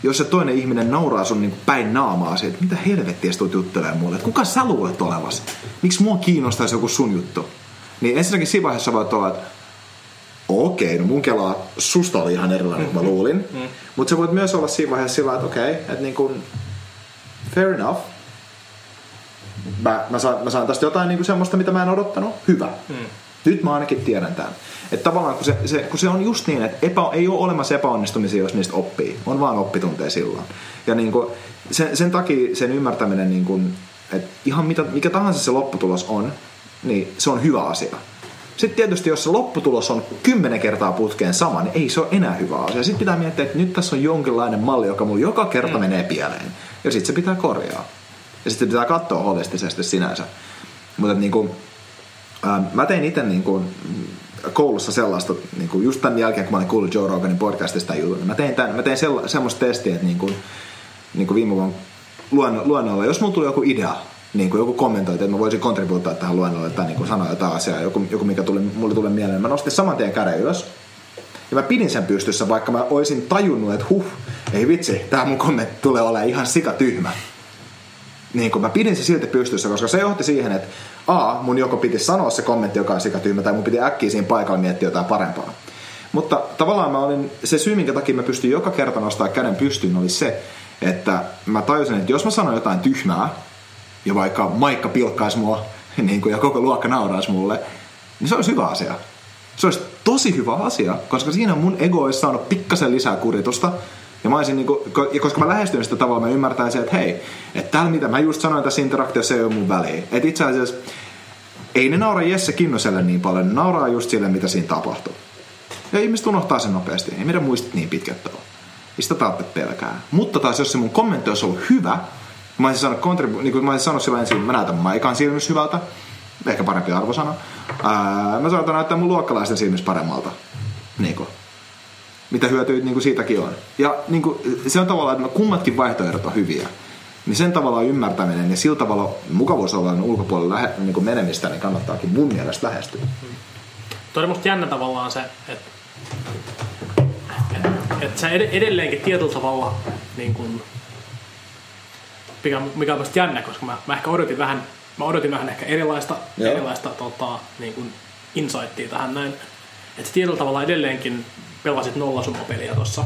Jos se toinen ihminen nauraa sun niin kuin päin naamaa siitä, että mitä helvettiä sä juttelemaan mulle, että kuka sä luulet olevas? Miksi mua kiinnostaisi joku sun juttu? Niin ensinnäkin siinä vaiheessa voit olla, että okei, no mun kelaa susta oli ihan erilainen kuin mä luulin. Mutta sä voit myös olla siinä vaiheessa sillä että okei, että niin kuin, fair enough. Mä, mä, saan, mä saan tästä jotain niin kuin semmoista, mitä mä en odottanut. Hyvä. Mm. Nyt mä ainakin tiedän tämän. Että tavallaan kun se, se, kun se on just niin, että epä, ei ole olemassa epäonnistumisia, jos niistä oppii. On vaan oppitunteja silloin. Ja niin kuin, sen, sen takia sen ymmärtäminen, niin kuin, että ihan mitä, mikä tahansa se lopputulos on, niin se on hyvä asia. Sitten tietysti, jos se lopputulos on kymmenen kertaa putkeen sama, niin ei se ole enää hyvä asia. Sitten pitää miettiä, että nyt tässä on jonkinlainen malli, joka mulla joka kerta mm. menee pieleen. Ja sitten se pitää korjaa. Ja sitten pitää katsoa holistisesti sinänsä. Mutta niin ähm, mä tein itse niin kuin, koulussa sellaista, niin kuin just tämän jälkeen, kun mä olin kuullut Joe Roganin podcastista jutun, niin mä tein, tämän, mä tein sella, semmoista testiä, että niin kuin, niin kuin viime vuonna luenno, luennolla, jos mulla tuli joku idea, niin kuin joku kommentoi, että mä voisin kontribuuttaa tähän luennolle tai niin kuin sanoa jotain asiaa, joku, joku mikä tuli, mulle tuli mieleen, mä nostin saman tien käden ylös. Ja mä pidin sen pystyssä, vaikka mä olisin tajunnut, että huh, ei vitsi, tää mun kommentti tulee olemaan ihan sika tyhmä. Niin kun mä pidin se silti pystyssä, koska se johti siihen, että A, mun joko piti sanoa se kommentti, joka on sika tyhmä, tai mun piti äkkiä siinä paikalla miettiä jotain parempaa. Mutta tavallaan mä olin, se syy, minkä takia mä pystyin joka kerta nostaa käden pystyyn, oli se, että mä tajusin, että jos mä sanon jotain tyhmää, ja vaikka Maikka pilkkaisi mua, niin kuin, ja koko luokka nauraisi mulle, niin se olisi hyvä asia. Se olisi tosi hyvä asia, koska siinä mun ego olisi saanut pikkasen lisää kuritusta, ja mä olisin niinku, ko- ja koska mä lähestyin sitä tavalla, mä ymmärtäisin, että hei, että täällä mitä mä just sanoin tässä interaktiossa ei ole mun väliä. Että itse asiassa ei ne naura Jesse Kinnoselle niin paljon, ne nauraa just sille, mitä siinä tapahtuu. Ja ihmiset unohtaa sen nopeasti, ei meidän muistit niin pitkät ole. Ei sitä tarvitse pelkää. Mutta taas jos se mun kommentti olisi ollut hyvä, mä olisin sanonut, kontribu- niin kuin mä olisin sanonut silloin ensin, mä näytän Maikan silmissä hyvältä, ehkä parempi arvosana. Ää, mä saatan näyttää mun luokkalaisten silmissä paremmalta. Niin kuin mitä hyötyä niin kuin siitäkin on. Ja niin kuin, se on tavallaan, että kummatkin vaihtoehdot on hyviä. Niin sen tavalla ymmärtäminen ja sillä tavalla mukavuusalueen ulkopuolella lähe, niin kuin menemistä, niin kannattaakin mun mielestä lähestyä. Toi on musta jännä tavallaan se, että et, et sä ed- edelleenkin tietyllä tavalla niin kun, mikä, mikä on musta jännä, koska mä, mä ehkä odotin vähän, mä odotin vähän ehkä erilaista, Joo. erilaista tota, niin kun insightia tähän näin. Että tietyllä tavalla edelleenkin pelasit nollasumapeliä tossa.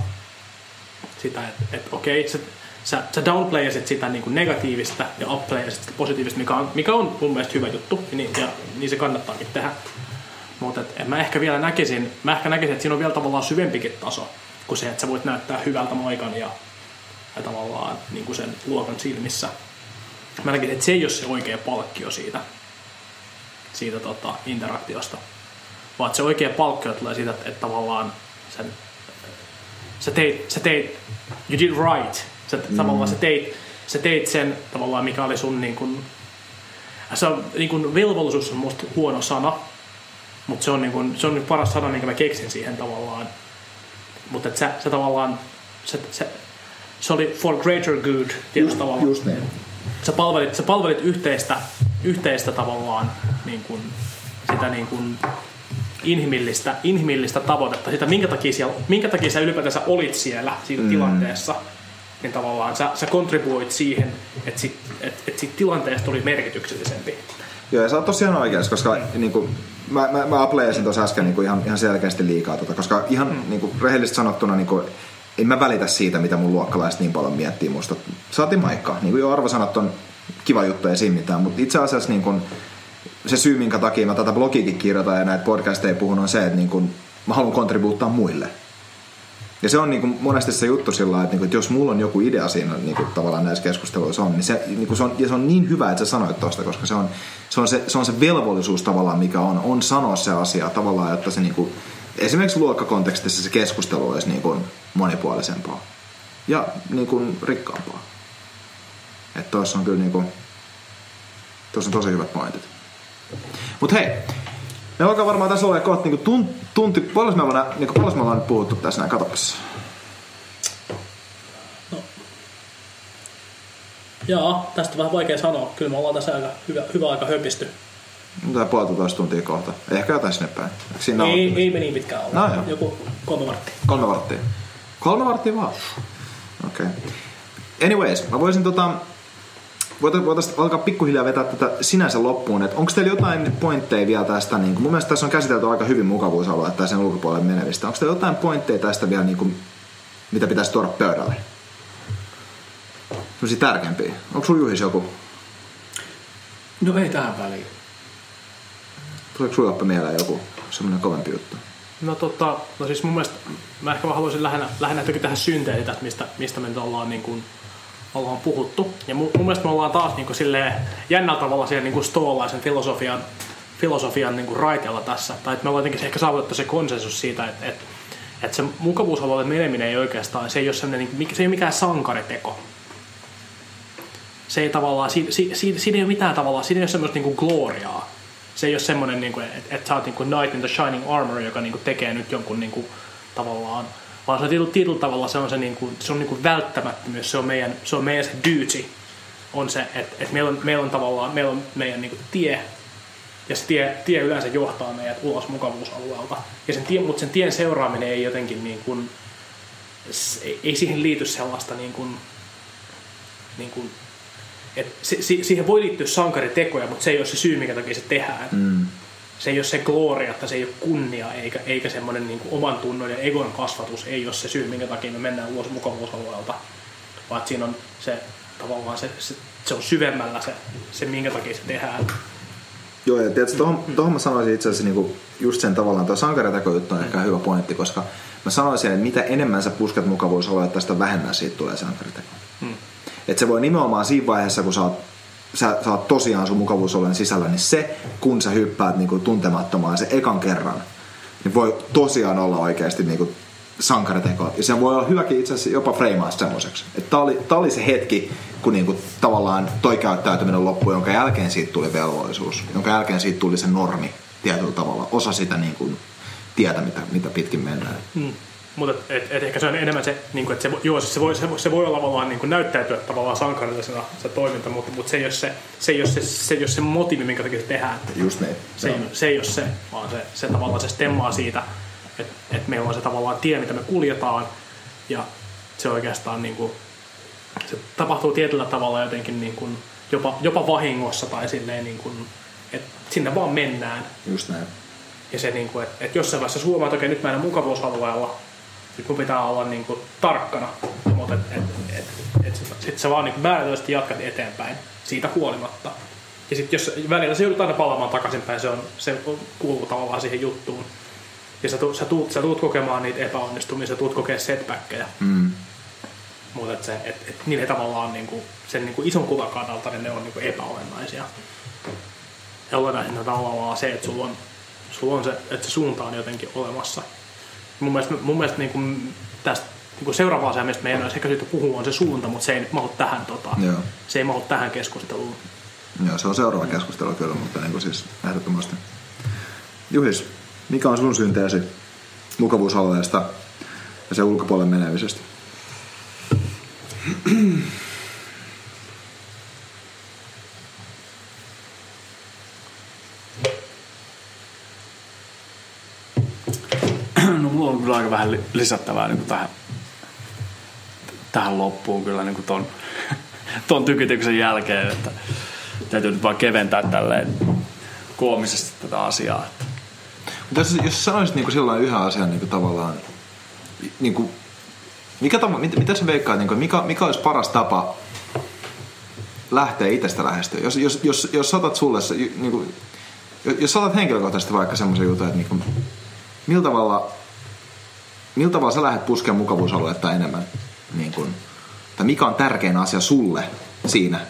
Sitä, että et, okei, sä, sä, sä downplayasit sitä niin kuin negatiivista ja upplayasit sitä positiivista, mikä on, mikä on mun mielestä hyvä juttu, ja niin, ja niin se kannattaakin tehdä. Mutta mä ehkä vielä näkisin, mä ehkä näkisin, että siinä on vielä tavallaan syvempikin taso kuin se, että sä voit näyttää hyvältä maikan ja, ja tavallaan niin kuin sen luokan silmissä. Mä näkisin, että se ei ole se oikea palkkio siitä, siitä tota, interaktiosta. Vaan se oikea palkkio tulee siitä, että, että tavallaan sen, sä, teit, sä teit, you did right. Sä, mm. tavallaan sä teit, sä teit sen tavallaan, mikä oli sun niin kuin, se on, niin kuin, velvollisuus on musta huono sana, mutta se on, niin kuin, se on nyt paras sana, minkä mä keksin siihen tavallaan. Mutta sä, sä tavallaan, se, se, se oli for greater good tietyllä tavalla. Just niin. Sä palvelit, sä palvelit yhteistä, yhteistä tavallaan niin kuin, sitä niin kuin inhimillistä, inhimillistä tavoitetta, sitä minkä takia, siellä, minkä takia sä ylipäätänsä olit siellä siinä mm. tilanteessa, niin tavallaan sä, sä kontribuoit siihen, että sit, et, et siitä tilanteesta tuli merkityksellisempi. Joo, ja sä oot tosiaan oikeassa, koska niin kuin, mä, mä, mä apleasin tuossa äsken niin kuin ihan, ihan selkeästi liikaa, tota, koska ihan mm. niin kuin, rehellisesti sanottuna niin kuin, en mä välitä siitä, mitä mun luokkalaiset niin paljon miettii musta. Saatiin maikkaa. Niin kuin jo arvosanat on kiva juttu, ei siinä mitään, mutta itse asiassa niin kuin, se syy, minkä takia mä tätä blogiikin kirjoitan ja näitä podcasteja puhun, on se, että niin kuin, mä haluan kontribuuttaa muille. Ja se on niin monesti se juttu sillä että, niin kuin, että jos mulla on joku idea siinä niin tavallaan näissä keskusteluissa on, niin se, niin se on, ja se on niin hyvä, että sä sanoit tuosta, koska se on, se on se, se on se velvollisuus tavallaan, mikä on, on sanoa se asia tavallaan, että se niin kuin, esimerkiksi luokkakontekstissa se keskustelu olisi niin kuin monipuolisempaa ja niin kuin rikkaampaa. Että tuossa on kyllä niin kuin, tuossa on tosi hyvät pointit. Mutta hei, me alkaa varmaan tässä olla kohta niin tunti, tunti paljon me ollaan, niin kuin, me ollaan puhuttu tässä näin, katsopas. No. Joo, tästä on vähän vaikea sanoa. Kyllä me ollaan tässä aika hyvä, hyvä aika höpisty. Tämä puolitoista tuntia kohta. Ehkä jotain sinne päin. Siinä ei, ei me niin pitkään olla. No, Joku kolme varttia. Kolme varttia. Kolme varttia vaan? Okei. Okay. Anyways, mä voisin tota, voitaisiin alkaa pikkuhiljaa vetää tätä sinänsä loppuun. Että onko teillä jotain pointteja vielä tästä? Niin kuin, mun mielestä tässä on käsitelty aika hyvin mukavuusalue tai sen ulkopuolelle menevistä. Onko teillä jotain pointteja tästä vielä, niin kuin, mitä pitäisi tuoda pöydälle? Sellaisia tärkeämpiä. Onko sulla Juhis joku? No ei tähän väliin. Tuleeko sulla mieleen joku semmoinen kovempi juttu? No tota, no siis mun mielestä mä ehkä haluaisin lähinnä, lähinnä tähän synteetä, mistä, mistä me nyt ollaan niin kuin ollaan puhuttu. Ja mun, mun mielestä me ollaan taas niin kuin silleen jännällä tavalla siellä niin kuin stoolaisen filosofian, filosofian niin kuin raiteella tässä. Tai että me ollaan jotenkin ehkä saavutettu se konsensus siitä, että, että, että se mukavuusalueelle meneminen ei oikeastaan, se ei ole, se ei ole mikään sankariteko. Se ei tavallaan, siinä ei ole mitään tavallaan, siinä ei ole semmoista niin kuin gloriaa. Se ei ole semmoinen, niin että, että sä oot niin kuin Knight in the Shining Armor, joka niin kuin tekee nyt jonkun niin kuin, tavallaan vaan se tietyllä, tietyllä tavalla se on, se, niin kuin, se on niin kuin välttämättömyys, se on meidän se, on meidän se duty, on se, että, että meillä, on, meillä on tavallaan meillä on meidän niin kuin tie, ja se tie, tie yleensä johtaa meidät ulos mukavuusalueelta. Ja sen tie, mutta sen tien seuraaminen ei jotenkin niin kuin, ei siihen liity sellaista niin kuin, niin kuin, että se, siihen voi liittyä sankaritekoja, mutta se ei ole se syy, minkä takia se tehdään. Mm se ei ole se gloria, että se ei ole kunnia eikä, eikä semmoinen niin oman tunnon ja egon kasvatus ei ole se syy, minkä takia me mennään ulos mukavuusalueelta, vaan siinä on se tavallaan se, se, se on syvemmällä se, se, minkä takia se tehdään. Joo, ja tiedätkö, tohon, tohon mä sanoisin itse asiassa niinku just sen tavallaan, tuo sankariteko-juttu on ehkä hyvä pointti, koska mä sanoisin, että mitä enemmän sä pusket mukavuusalueelta, sitä vähemmän siitä tulee sankariteko. Että se voi nimenomaan siinä vaiheessa, kun sä oot sä saat tosiaan sun mukavuusolojen sisällä, niin se, kun sä hyppäät niin kuin tuntemattomaan se ekan kerran, niin voi tosiaan olla oikeasti niin kuin sankariteko. Ja se voi olla hyväkin itse asiassa jopa freimaa semmoiseksi. Tää oli, tää oli se hetki, kun niinku tavallaan toi käyttäytyminen loppui, jonka jälkeen siitä tuli velvollisuus. Jonka jälkeen siitä tuli se normi tietyllä tavalla. Osa sitä niinku tietä, mitä, mitä pitkin mennään. Hmm. Mutta et, et ehkä se on enemmän se, niin kuin, että se, joo, se, voi, se, se voi olla tavallaan niin kuin näyttäytyä tavallaan sankarillisena se toiminta, mutta, mutta se, ei ole se, se, ei ole se, se, ei ole se motiivi, minkä takia se tehdään. Just niin. Se, ei, se ei ole se, vaan se, se tavallaan se stemmaa siitä, että, että meillä on se tavallaan tie, mitä me kuljetaan, ja se oikeastaan niin kuin, se tapahtuu tietyllä tavalla jotenkin niin kuin, jopa, jopa vahingossa tai silleen niin kuin, että sinne vaan mennään. Just näin. Ja se, niin kuin, että, että jossain vaiheessa huomaat, että okei, nyt mä en mukavuusalueella, nyt mun pitää olla niin kuin, tarkkana, mutta et, et, et, et, sit sä vaan niin määrätyisesti jatkat eteenpäin siitä huolimatta. Ja sitten jos välillä se joudut aina palaamaan takaisinpäin, se, on, se kuuluu tavallaan siihen juttuun. Ja sä, sä, tuut, sä tuut kokemaan niitä epäonnistumisia, sä tuut kokemaan setbackkejä. Mm. Mutta et se, et, et, niin he tavallaan niin kuin, sen niin kuin ison kuvan kannalta niin ne on niin kuin epäolennaisia. Ja olennaisinta tavallaan se, että sulla on, sulla on se, että se suunta on jotenkin olemassa mun mielestä, mun mielestä niin kuin tästä niin kuin seuraava asia, mistä meidän olisi ehkä syytä puhua, on se suunta, mutta se ei mahdu tähän, tota, Joo. se ei mahdu tähän keskusteluun. Joo, se on seuraava keskustelu kyllä, mutta niin kuin siis ehdottomasti. Juhis, mikä on sun synteesi mukavuusalueesta ja sen ulkopuolelle menemisestä? On aika vähän li- lisättävää niin kuin tähän, tähän loppuun kyllä niin kuin ton, ton tykytyksen jälkeen, että täytyy nyt vaan keventää tälleen koomisesti tätä asiaa. Että Mutta jos, jos sanoisit niin silloin yhden asian niin kuin tavallaan, niin kuin, mikä tapa, mitä, mitä sä veikkaat, niin kuin, mikä, mikä olisi paras tapa lähteä itsestä lähestyä? Jos, jos, jos, jos saatat sulle, niin kuin, jos saatat henkilökohtaisesti vaikka semmoisen jutun, että niin kuin, millä tavalla, millä tavalla sä lähdet puskemaan mukavuusaluetta enemmän? Niin kuin, tai mikä on tärkein asia sulle siinä,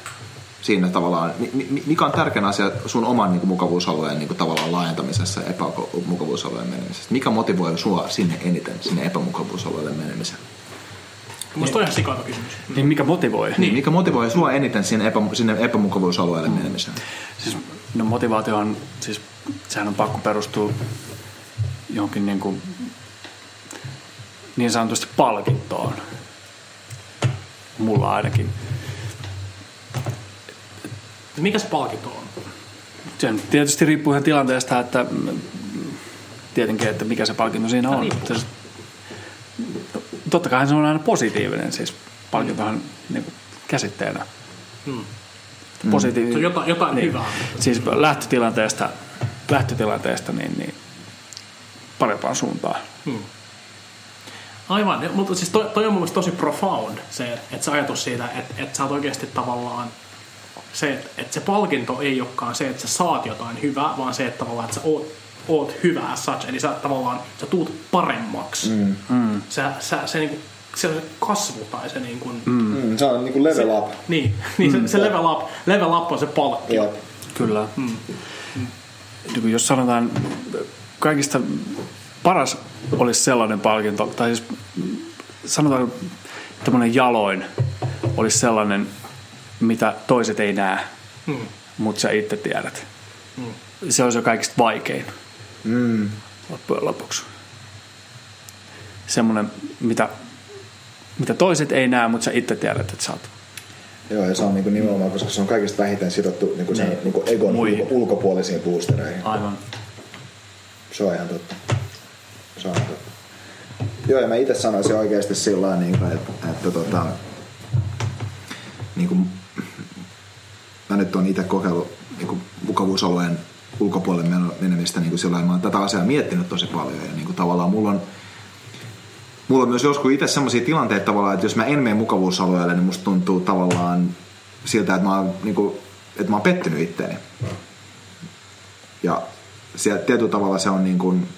siinä tavallaan, mi- mi- mikä on tärkein asia sun oman niin kuin, mukavuusalueen niin kuin, tavallaan laajentamisessa ja epämukavuusalueen menemisessä? Mikä motivoi sua sinne eniten, sinne epämukavuusalueelle menemiseen? Musta on ihan sikana kysymys. niin mikä motivoi? Niin. Mikä motivoi sua eniten sinne, epä, sinne epämukavuusalueelle Mm. menemiseen? Siis, no motivaatio on, siis sehän on pakko perustua johonkin niin, kuin, niin sanotusti palkintoon. Mulla ainakin. Mikä se palkinto on? Se tietysti riippuu ihan tilanteesta, että tietenkin, että mikä se palkinto siinä on. riippuu. Se- Totta kai se on aina positiivinen, siis palkintohan niin kuin käsitteenä. Hmm. Positiivinen. Se on jotain, jotain niin. hyvää. Siis lähtötilanteesta, lähtötilanteesta niin, niin parempaan suuntaan. Aivan, ja- mutta siis toi, toi on mun tosi profound se, että se ajatus siitä, että, että sä oot oikeasti tavallaan se, että, että se palkinto ei olekaan se, että sä saat jotain hyvää, vaan se, että tavallaan, että sä oot, oot hyvä as such, eli sä tavallaan, sä tuut paremmaksi. Mm. Mm. Sä, sä, se, niinku, se on se kasvu tai se niin kuin, mm. Mm, se on niin kuin level up. niin, niin se, se level, up, level up on se palkkio. Jep. Kyllä. Mm. Kuin jos sanotaan, kaikista paras olisi sellainen palkinto, tai siis sanotaan tämmöinen jaloin olisi sellainen, mitä toiset ei näe, Hmm. mutta sä itse tiedät. Se olisi jo kaikista vaikein Mm. loppujen lopuksi. Semmoinen, mitä, mitä toiset ei näe, mutta sä itse tiedät, että sä oot. Joo, ja se on niinku nimenomaan, koska se on kaikista vähiten sidottu niinku sen Niin. niinku egon Muihin. ulko- ulkopuolisiin boostereihin. Aivan. Se on ihan totta. Se on. Joo, ja mä itse sanoisin oikeasti sillä lailla, niin että, että tota, niin kuin, mä nyt on itse kokeillut niin kuin mukavuusalueen ulkopuolelle menemistä niin kuin sillä mä oon tätä asiaa miettinyt tosi paljon ja niin kuin tavallaan mulla on Mulla on myös joskus itse sellaisia tilanteita tavallaan, että jos mä en mene mukavuusalueelle, niin musta tuntuu tavallaan siltä, että mä oon, niin kuin, että mä oon pettynyt itteeni. Ja se, tietyllä tavalla se on niin kuin,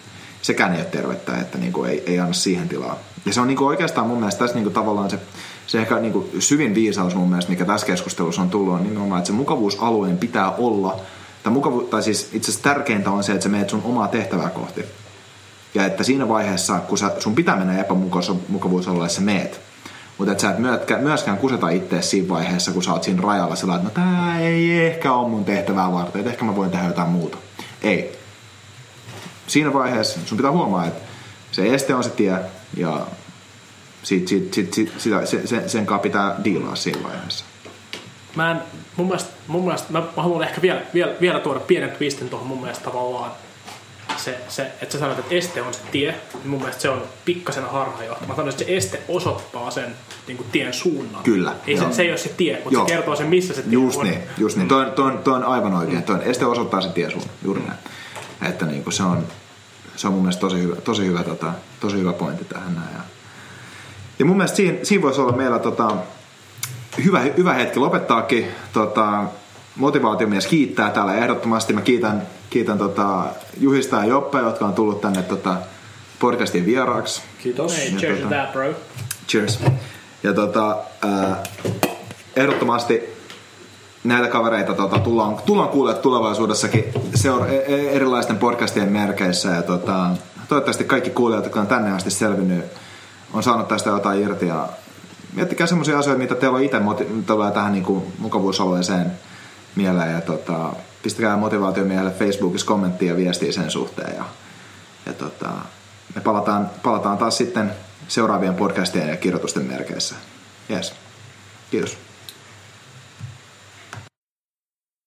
sekään ei ole tervettä, että niin kuin ei, ei anna siihen tilaa. Ja se on niin kuin oikeastaan mun mielestä tässä niin kuin tavallaan se, se ehkä niin kuin syvin viisaus mun mielestä, mikä tässä keskustelussa on tullut, on nimenomaan, että se mukavuusalueen pitää olla, tai, mukavu, tai siis itse asiassa tärkeintä on se, että sä meet sun omaa tehtävää kohti. Ja että siinä vaiheessa, kun sä, sun pitää mennä epämukavuusalueelle, sä meet. Mutta että sä et myöskään, myöskään kuseta itse siinä vaiheessa, kun sä oot siinä rajalla sillä että no tää ei ehkä ole mun tehtävää varten, että ehkä mä voin tehdä jotain muuta. Ei. Siinä vaiheessa sun pitää huomaa, että se este on se tie ja sit, sit, sit, sit, sitä, se, sen, sen kanssa pitää diilaa siinä vaiheessa. Mä en, mun mielestä, mun mielestä mä, mä haluan ehkä vielä, vielä, vielä tuoda pienen twistin tuohon mun mielestä tavallaan se, se, että sä sanoit, että este on se tie, niin mun mielestä se on pikkasen harhaanjohtava. Mä sanoisin, että se este osoittaa sen niin kuin tien suunnan. Kyllä, Ei se, se ei ole se tie, mutta Joo. se kertoo sen, missä se tie Just on. niin, just niin. Toi, toi, toi on aivan oikein. Toi on, este osoittaa sen tie sun, juuri näin. Että niin kuin se on, se on mun mielestä tosi hyvä, tosi hyvä, tota, tosi hyvä pointti tähän näin. Ja, ja mun mielestä siinä, siinä voisi olla meillä tota, hyvä, hyvä hetki lopettaakin. Tota, motivaatiomies kiittää täällä ehdottomasti. Mä kiitän, kiitän tota, Juhista ja Joppe, jotka on tullut tänne tota, podcastin vieraaksi. Kiitos. Hey, Ja cheers tota- to that, bro. Cheers. Ja tota, ää, ehdottomasti näitä kavereita tota, tullaan, tullaan kuulemaan tulevaisuudessakin seura- e- e- erilaisten podcastien merkeissä. Ja tota, toivottavasti kaikki kuulijat, jotka on tänne asti selvinnyt, on saanut tästä jotain irti. Ja miettikää semmoisia asioita, mitä teillä on itse moti- tulee tähän niin kuin mukavuusalueeseen mieleen. Ja tota, pistäkää motivaatiomiehelle Facebookissa kommenttia ja viestiä sen suhteen. Ja, ja tota, me palataan, palataan taas sitten seuraavien podcastien ja kirjoitusten merkeissä. Yes. Kiitos.